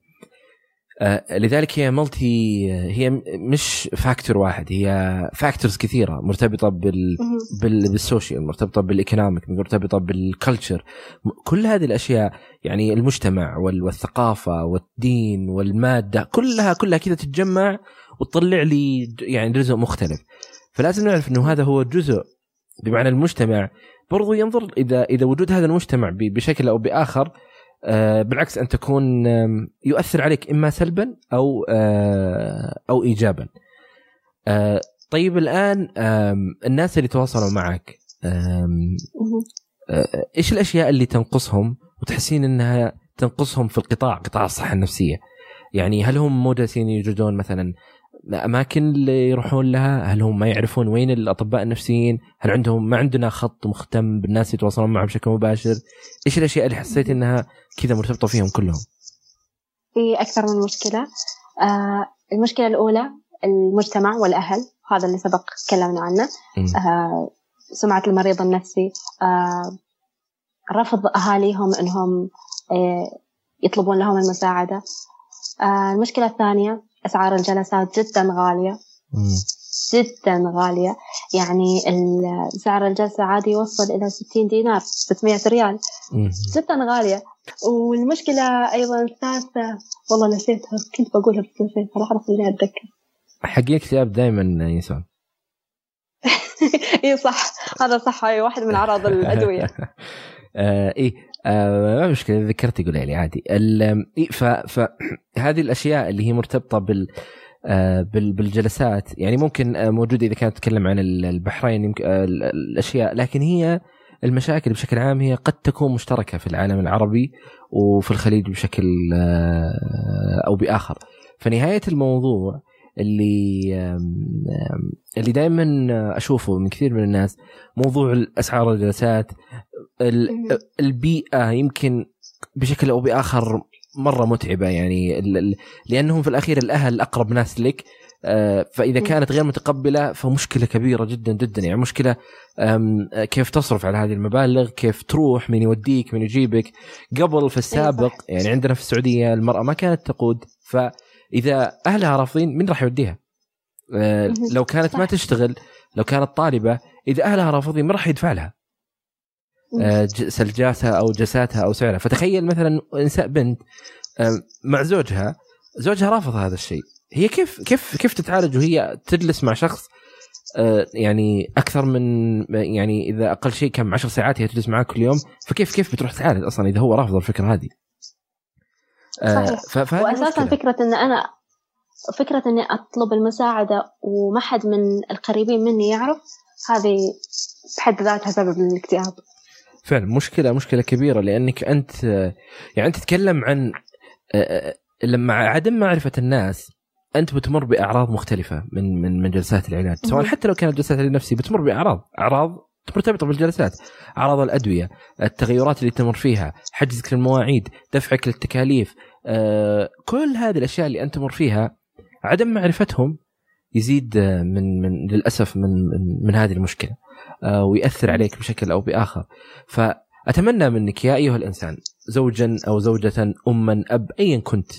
A: لذلك هي ملتي هي مش factor واحد هي factors كثيرة مرتبطة بال, بال بال social مرتبطة بال economic مرتبطة بال culture كل هذه الأشياء يعني المجتمع والثقافة والدين والمادة كلها كلها كذا تتجمع وتطلع لي يعني جزء مختلف. فلازم نعرف إنه هذا هو جزء بمعنى المجتمع. برضو ينظر إذا إذا وجود هذا المجتمع بشكل أو بآخر آه، بالعكس أن تكون يؤثر عليك إما سلبا أو آه، أو ايجابا. آه، طيب الآن الناس اللي تواصلوا معك إيش الأشياء اللي تنقصهم وتحسين إنها تنقصهم في القطاع قطاع الصحة النفسية؟ يعني هل هم مو جالسين يوجدون مثلا الاماكن اللي يروحون لها؟ هل هم ما يعرفون وين الأطباء النفسيين؟ هل عندهم ما عندنا خط مختم بالناس يتواصلون معهم بشكل مباشر؟ إيش الأشياء اللي حسيت إنها كذا مرتبطة فيهم كلهم؟
B: في أكثر من مشكلة. آه المشكلة الأولى المجتمع والأهل هذا اللي سبق تكلمنا عنه. آه سمعة المريض النفسي. آه رفض أهاليهم إنهم آه يطلبون لهم المساعدة. آه المشكلة الثانية أسعار الجلسات جدا غالية. جدا غالية. يعني سعر الجلسة عادي يوصل إلى 60 دينار 600 ريال. جدا غالية. والمشكلة أيضا الثالثة والله نسيتها كنت بقولها بس نسيتها راح إني أتذكر.
A: حقين اكتئاب دائما ينسون
B: إي صح هذا صح هاي واحد من أعراض الأدوية.
A: آه إي. آه ما مشكلة ذكرتي قولي لي عادي. فهذه الأشياء اللي هي مرتبطة بال آه بالجلسات. يعني ممكن آه، موجودة إذا كانت تتكلم عن البحرين يمكن آه، الأشياء. لكن هي المشاكل بشكل عام هي قد تكون مشتركة في العالم العربي وفي الخليج بشكل أو بآخر. فنهاية الموضوع اللي اللي دائما أشوفه من كثير من الناس موضوع الأسعار الجلسات البيئة يمكن بشكل أو بآخر مرة متعبة يعني لأنهم في الأخير الأهل أقرب ناس لك آه، فإذا كانت غير متقبلة فمشكلة كبيرة جدا جدا يعني مشكلة كيف تصرف على هذه المبالغ كيف تروح من يوديك من يجيبك. قبل في السابق يعني عندنا في السعودية المرأة ما كانت تقود فاذا اهلها رافضين من راح يوديها؟ آه، لو كانت ما تشتغل لو كانت طالبة إذا اهلها رافضين ما راح يدفع لها آه، سلجاتها أو جساتها أو سعرها. فتخيل مثلا انسان بنت مع زوجها زوجها رافض هذا الشيء. هي كيف كيف كيف تتعالج وهي تجلس مع شخص آه، يعني أكثر من يعني إذا أقل شيء كم 10 ساعات هي تجلس معاه كل يوم؟ فكيف كيف بتروح تتعالج أصلا إذا هو رافض الفكرة هذه؟
B: صحيح. واساسا فكرة إن أنا فكرة إني أطلب المساعدة وما حد من القريبين مني يعرف هذه بحد ذاتها سبب الاكتئاب.
A: فعلا مشكلة مشكلة كبيرة لأنك أنت يعني أنت تتكلم عن لما عدم معرفة الناس أنت بتمر بأعراض مختلفة من من من جلسات العلاج سواء حتى لو كانت جلسات العلاج النفسي بتمر بأعراض أعراض مرتبطة بالجلسات أعراض الأدوية التغيرات اللي تمر فيها حجزك للمواعيد دفعك للتكاليف آه، كل هذه الأشياء اللي أنت تمر فيها عدم معرفتهم يزيد من من للأسف من من, من هذه المشكلة آه، ويأثر عليك بشكل أو بآخر. فأتمنى منك يا أيها الإنسان زوجا أو زوجة اما أب ايا كنت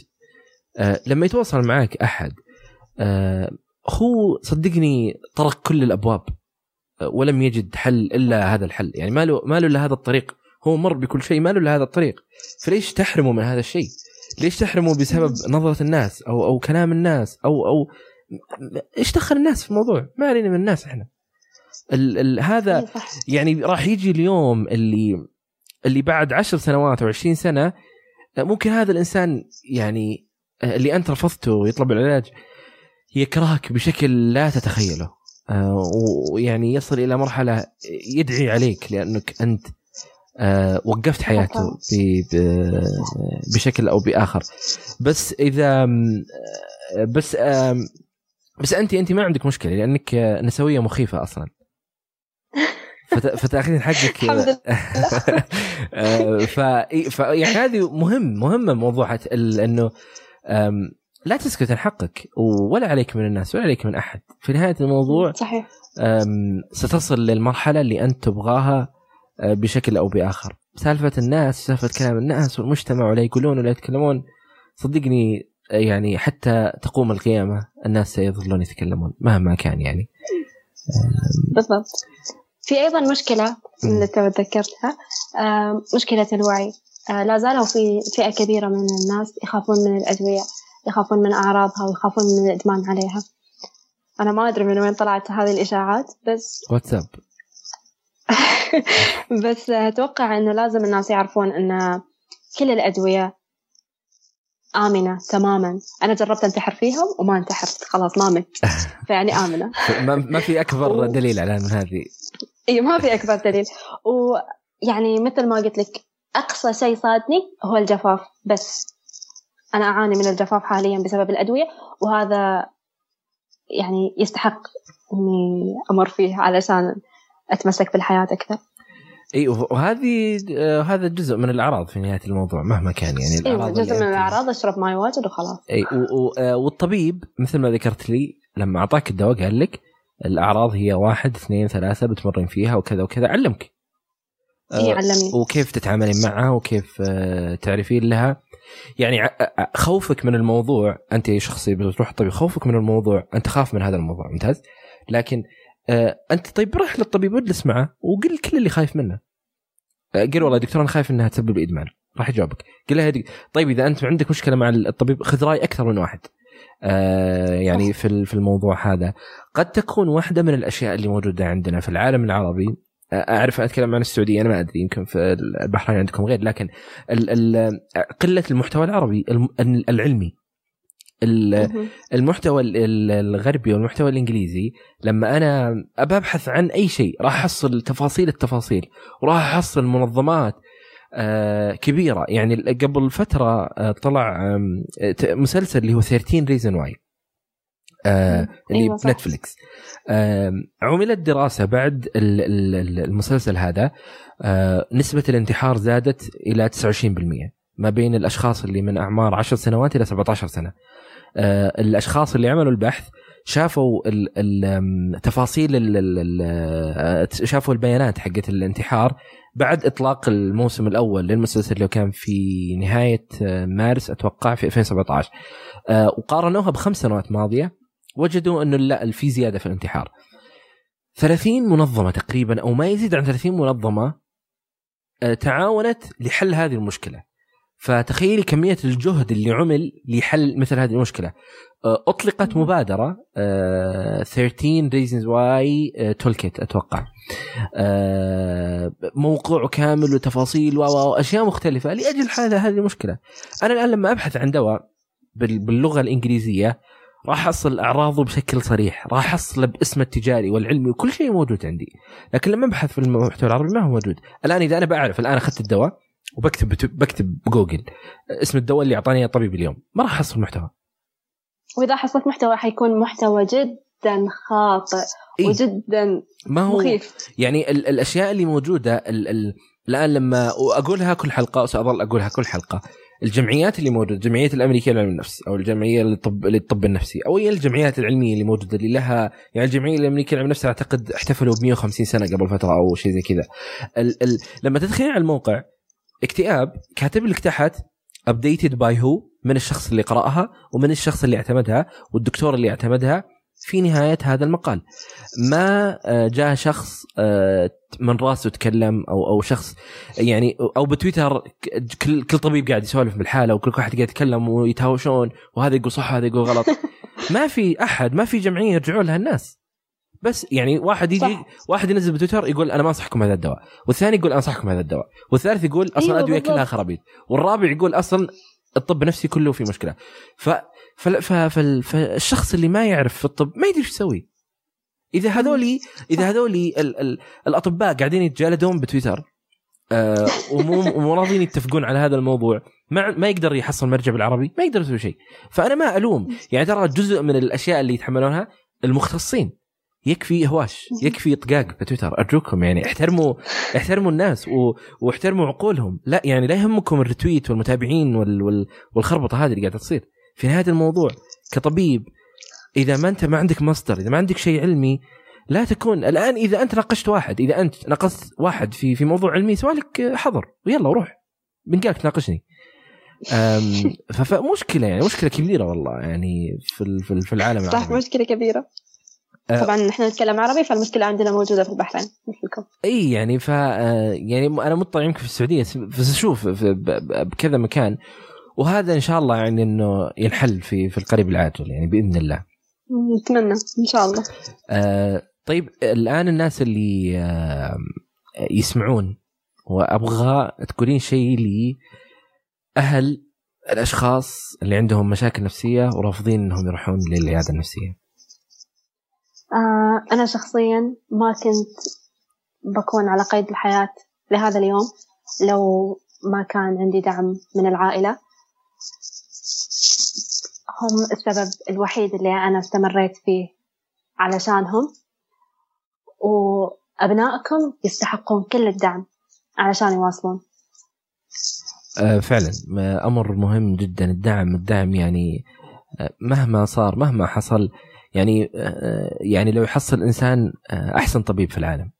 A: آه، لما يتواصل معك أحد هو صدقني طرق كل الأبواب ولم يجد حل إلا هذا الحل. يعني ما له ما له إلا هذا الطريق. هو مر بكل شيء ما له إلا هذا الطريق. فليش تحرمه من هذا الشيء؟ ليش تحرمه بسبب نظرة الناس أو أو كلام الناس أو أو إيش دخل الناس في الموضوع؟ ما علينا من الناس إحنا. ال ال هذا إيه، يعني راح يجي اليوم اللي اللي بعد عشر سنوات أو عشرين سنة ممكن هذا الإنسان يعني اللي أنت رفضته ويطلب العلاج يكرهك بشكل لا تتخيله. آه، ويعني يصل إلى مرحلة يدعي عليك لأنك أنت آه، وقفت حياته بشكل أو بآخر. بس إذا آه، بس بس انت انت ما عندك مشكلة لأنك نسوية مخيفة أصلا. فتأخذين حقك. ف... يعني هذه مهم مهمة موضوع إنه لا تسكت عن حقك ولا عليك من الناس ولا عليك من أحد. في نهاية الموضوع
B: صحيح.
A: ستصل للمرحلة اللي أنت تبغاها بشكل أو بآخر. سالفة الناس سالفة كلام الناس والمجتمع ولا يقولون ولا يتكلمون صدقني يعني حتى تقوم القيامة الناس سيظلون يتكلمون مهما كان يعني.
B: بالضبط. في أيضا مشكلة اللي تو تذكرتها مشكلة الوعي. أه، لا زالوا في فئة كبيرة من الناس يخافون من الأدوية يخافون من أعراضها ويخافون من الإدمان عليها. أنا ما أدري من وين طلعت هذه الإشاعات بس
A: واتساب.
B: بس أتوقع أنه لازم الناس يعرفون أن كل الأدوية آمنة تماما. أنا جربت أنتحر فيها وما انتحرت. خلاص ما مت. فيعني آمنة.
A: ما في أكبر دليل على من هذه.
B: إي ما في أكبر دليل. ويعني مثل ما قلت لك أقصى شيء صادني هو الجفاف. بس أنا أعاني من الجفاف حاليا بسبب الأدوية وهذا يعني يستحق إني أمر فيه علشان أتمسك بالحياة أكثر.
A: إي وهذه آه هذا جزء من الأعراض في نهاية الموضوع مهما كان يعني
B: الأعراض أيوة جزء من الأعراض أشرب ماي واجد وخلاص.
A: إي آه، والطبيب مثل ما ذكرت لي لما أعطاك الدواء قال لك الأعراض هي واحد اثنين ثلاثة بتمرين فيها وكذا وكذا علمك.
B: إيه علمني.
A: وكيف تتعاملين معها وكيف آه، تعرفين لها. يعني خوفك من الموضوع أنت شخصي بتروح الطبيب خوفك من الموضوع أنت خاف من هذا الموضوع ممتاز. لكن آه، أنت طيب روح للطبيب واجلس معه وقل كل اللي خايف منه. آه، قل والله دكتور أنا خايف إنها تسبب إدمان. راح يجاوبك. قل دك- طيب إذا أنت عندك مشكلة مع الطبيب خذ رأي أكثر من واحد. آه، يعني في في الموضوع هذا. قد تكون واحدة من الأشياء اللي موجودة عندنا في العالم العربي. آه، أعرف أتكلم عن السعودية أنا ما أدري يمكن في البحرين عندكم غير. لكن ال ال قلة المحتوى العربي العلمي. المحتوى ال- ال- الغربي والمحتوى الإنجليزي لما أنا ابى أبحث عن أي شيء راح أحصل تفاصيل التفاصيل وراح أحصل منظمات آه، كبيرة. يعني قبل فترة آه، طلع مسلسل اللي هو 13 reasons why اللي
B: أيوة صح.
A: بنتفليكس. آم، عملت دراسة بعد ال- ال- ال- المسلسل هذا آه، نسبة الانتحار زادت إلى 29% ما بين الأشخاص اللي من أعمار 10 سنوات إلى 17 سنة. آه، الأشخاص اللي عملوا البحث شافوا ال- ال- آم، تفاصيل ال- ال- ال- آه، شافوا البيانات حقت الانتحار بعد إطلاق الموسم الأول للمسلسل اللي كان في نهاية آه، مارس أتوقع في 2017 آه، وقارنوها بخمس سنوات ماضية وجدوا إنه لا في زيادة في الانتحار. 30 منظمة تقريبا أو ما يزيد عن 30 منظمة آه، تعاونت لحل هذه المشكلة. فتخيلي كمية الجهد اللي عمل لحل مثل هذه المشكلة. آه، أطلقت مبادرة آه، 13 reasons why تولكيت أتوقع. آه، موقع كامل وتفاصيل واشياء مختلفة. لأجل هذا هذه المشكلة. أنا الآن لما أبحث عن دواء بال- باللغة الإنجليزية راح احصل أعراضه بشكل صريح. راح احصله باسمه التجاري والعلمي وكل شيء موجود عندي. لكن لما أبحث في المحتوى العربي ما هو موجود. الآن إذا أنا بعرف الآن أخذت الدواء وبكتب بكتب بجوجل اسم الدواء اللي أعطاني إياه الطبيب اليوم ما راح أحصل محتوى.
B: وإذا حصلت محتوى حيكون محتوى جدا خاطئ
A: إيه؟
B: وجدا
A: ما هو
B: مخيف.
A: يعني ال الأشياء اللي موجودة ال ال الآن لما واقولها كل حلقة وسأظل أقولها كل حلقة الجمعيات اللي موجودة الجمعيه الأمريكية للعلم النفس أو الجمعية للطب للطب النفسي أو هي الجمعيات العلمية اللي موجودة اللي لها يعني الجمعية الأمريكية للعلم النفس أعتقد احتفلوا ب 150 سنة قبل فترة أو شيء زي كذا. ال ال لما تدخلين على الموقع اكتئاب كاتب لك تحت updated by هو من الشخص اللي قرأها ومن الشخص اللي اعتمدها والدكتور اللي اعتمدها في نهاية هذا المقال. ما آه، جاء شخص آه، من راسه تكلم أو أو شخص يعني أو بتويتر كل كل طبيب قاعد يسولف بالحالة وكل واحد قاعد يتكلم ويتهاوشون وهذا يقول صح وهذا يقول غلط. ما في أحد ما في جمعية يرجعون لها الناس. بس يعني واحد يجي
B: صح.
A: واحد ينزل بتويتر يقول أنا ما أنصحكم هذا الدواء والثاني يقول أنصحكم هذا الدواء والثالث يقول أصلا
B: أيوة
A: الادويه. كلها خرابيط والرابع يقول أصلا الطب النفسي كله فيه مشكلة. ف فال- ف- فال- فالشخص اللي ما يعرف في الطب ما يدري إيش يسوي. إذا هذولي إذا هذولي ال ال الأطباء قاعدين يتجالدون بتويتر آه ومو ومو راضيين يتفقون على هذا الموضوع ما ما يقدر يحصل مرجع بالعربي ما يقدر يسوي شيء. فأنا ما ألوم. يعني ترى جزء من الأشياء اللي يتحملونها المختصين. يكفي هواش يكفي طقاق بتويتر ارجوكم يعني احترموا احترموا الناس و... واحترموا عقولهم. لا يعني لا يهمكم الريتويت والمتابعين وال... وال... والخربطة هذه اللي قاعدة تصير. في نهاية الموضوع كطبيب إذا ما أنت ما عندك مصدر إذا ما عندك شيء علمي لا تكون الآن إذا أنت ناقشت واحد إذا أنت ناقشت واحد في في موضوع علمي سوى لك حظر. ويلا روح. من قالك تناقشني فمشكله يعني مشكلة كبيرة والله يعني في في ال- في العالم
B: صح
A: العربي.
B: مشكلة
A: كبيرة.
B: طبعا نحن نتكلم عربي فالمشكلة عندنا موجودة في البحرين مثلكم
A: إي يعني ف آه، يعني أنا مطلع يمكن في السعودية بس أشوف بكذا مكان وهذا إن شاء الله يعني إنه ينحل في في القريب العاجل يعني بإذن الله.
B: نتمنى إن شاء الله
A: آه طيب الآن الناس اللي آه يسمعون وأبغى تقولين شيء لأهل الأشخاص اللي عندهم مشاكل نفسية ورافضين إنهم يروحون للعيادة النفسية.
B: آه أنا شخصيا ما كنت بكون على قيد الحياة لهذا اليوم لو ما كان عندي دعم من العائلة. هم السبب الوحيد اللي أنا استمريت فيه علشانهم وأبنائكم يستحقون كل الدعم علشان يواصلون.
A: آه فعلا آه، أمر مهم جدا. الدعم الدعم يعني مهما صار مهما حصل يعني آه، يعني لو يحصل إنسان آه، أحسن طبيب في العالم.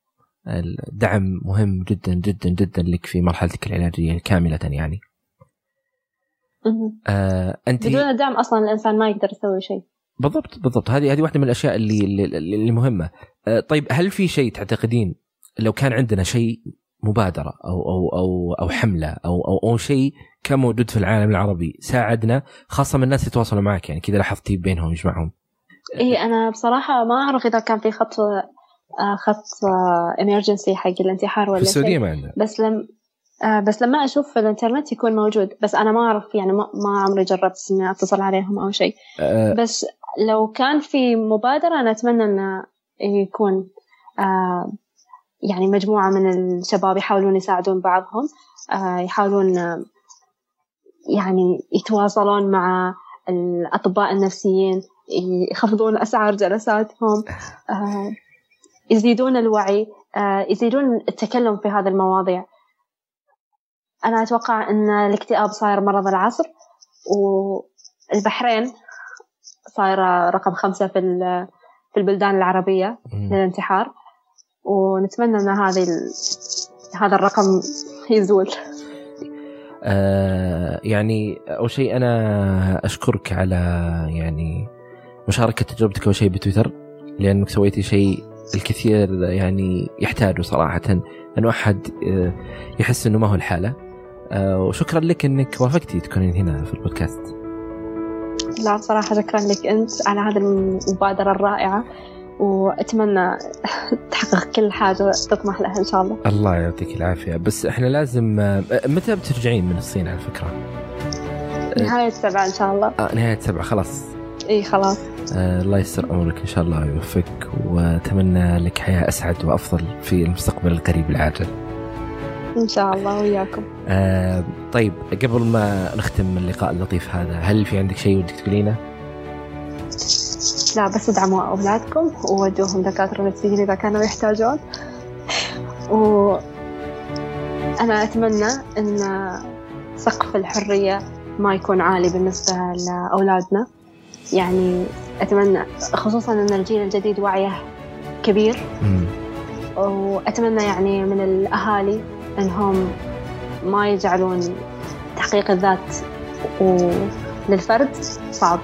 A: الدعم مهم جدا جدا جدا لك في مرحلتك العلاجيه كاملة يعني.
B: آه أنت بدون الدعم أصلا الإنسان ما يقدر يسوي شيء.
A: بالضبط بالضبط. هذه هذه واحدة من الأشياء اللي اللي, اللي مهمة. آه طيب هل في شيء تعتقدين لو كان عندنا شيء مبادرة أو أو أو أو حملة أو أو, أو شيء كان موجود في العالم العربي ساعدنا خاصة من الناس يتواصلوا معك يعني؟ كذا لاحظتي بينهم يجمعهم.
B: اي أنا بصراحة ما أعرف إذا كان في خط آه، خط امرجنسي آه، حق الانتحار ولا
A: في السعودية ما عندنا.
B: بس لم آه، بس لما أشوف في الإنترنت يكون موجود بس أنا ما أعرف يعني ما, عمري جربت إني أتصل عليهم أو شيء. أه بس لو كان في مبادرة أنا أتمنى إنه يكون يعني مجموعة من الشباب يحاولون يساعدون بعضهم يحاولون يعني يتواصلون مع الأطباء النفسيين. يخفضون أسعار جلساتهم أه يزيدون الوعي آه، يزيدون التكلم في هذه المواضيع. أنا أتوقع أن الاكتئاب صاير مرض العصر والبحرين صايرة رقم خمسة في في البلدان العربية للانتحار. ونتمنى أن هذه هذا الرقم يزول.
A: آه يعني أول شيء أنا أشكرك على يعني مشاركة تجربتك أول شيء بتويتر؟ لأنك سويتي شيء الكثير يعني يحتاجه صراحة. أنه أحد آه، يحس أنه ما هو الحالة. آه، وشكرا لك أنك وافقتي تكونين هنا في البودكاست.
B: لا صراحة شكرا لك أنت على هذه المبادرة الرائعة. وأتمنى تحقق كل حاجة تطمح لها إن شاء الله.
A: الله يعطيك العافية. بس إحنا لازم آه، متى بترجعين من الصين على فكرة؟
B: نهاية سبعة إن شاء الله.
A: آه نهاية سبعة خلاص.
B: إي خلاص.
A: الله يسر امرك إن شاء الله يوفقك وأتمنى لك حياة أسعد وأفضل في المستقبل القريب العاجل.
B: إن شاء الله وياكم.
A: آه طيب قبل ما نختم اللقاء اللطيف هذا هل في عندك شيء ودك تقولينه؟
B: لا بس ادعموا أولادكم وودوهم دكاترة نفسيين إذا كانوا يحتاجون. و أنا أتمنى إن سقف الحرية ما يكون عالي بالنسبة لأولادنا. يعني أتمنى خصوصا أن الجيل الجديد وعيه كبير. وأتمنى يعني من الأهالي أنهم ما يجعلون تحقيق الذات للفرد صعب.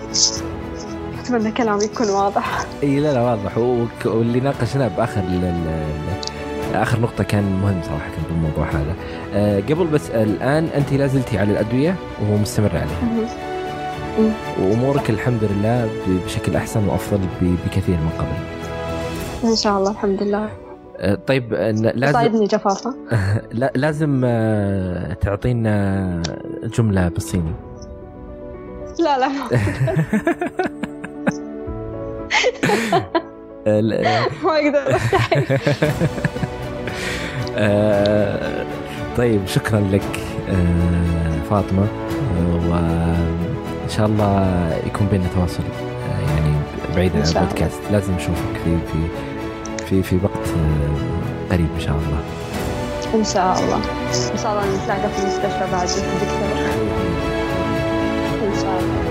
B: أتمنى كلامي يكون واضح.
A: إي لا لا واضح. واللي ناقشناه بآخر آخر نقطة كان مهم صراحة بالموضوع هذا. أه قبل بس الآن أنت لا زلتي على الأدوية ومستمرة عليها. وأمورك الحمد لله بشكل أحسن وأفضل بكثير من قبل.
B: إن شاء الله الحمد لله.
A: أه، طيب لازم
B: صايدني جفافة
A: لا لازم أه، تعطينا جملة بالصيني.
B: لا لا. ما أقدر
A: أه، طيب شكرا لك فاطمة و شاء الله يكون بيننا تواصل يعني بعيد عن البودكاست. لازم نشوفك في في في في وقت آه، قريب إن شاء الله.
B: إن شاء الله. إن شاء الله نساعدك في المستشفى بعد. دكتور إن شاء الله.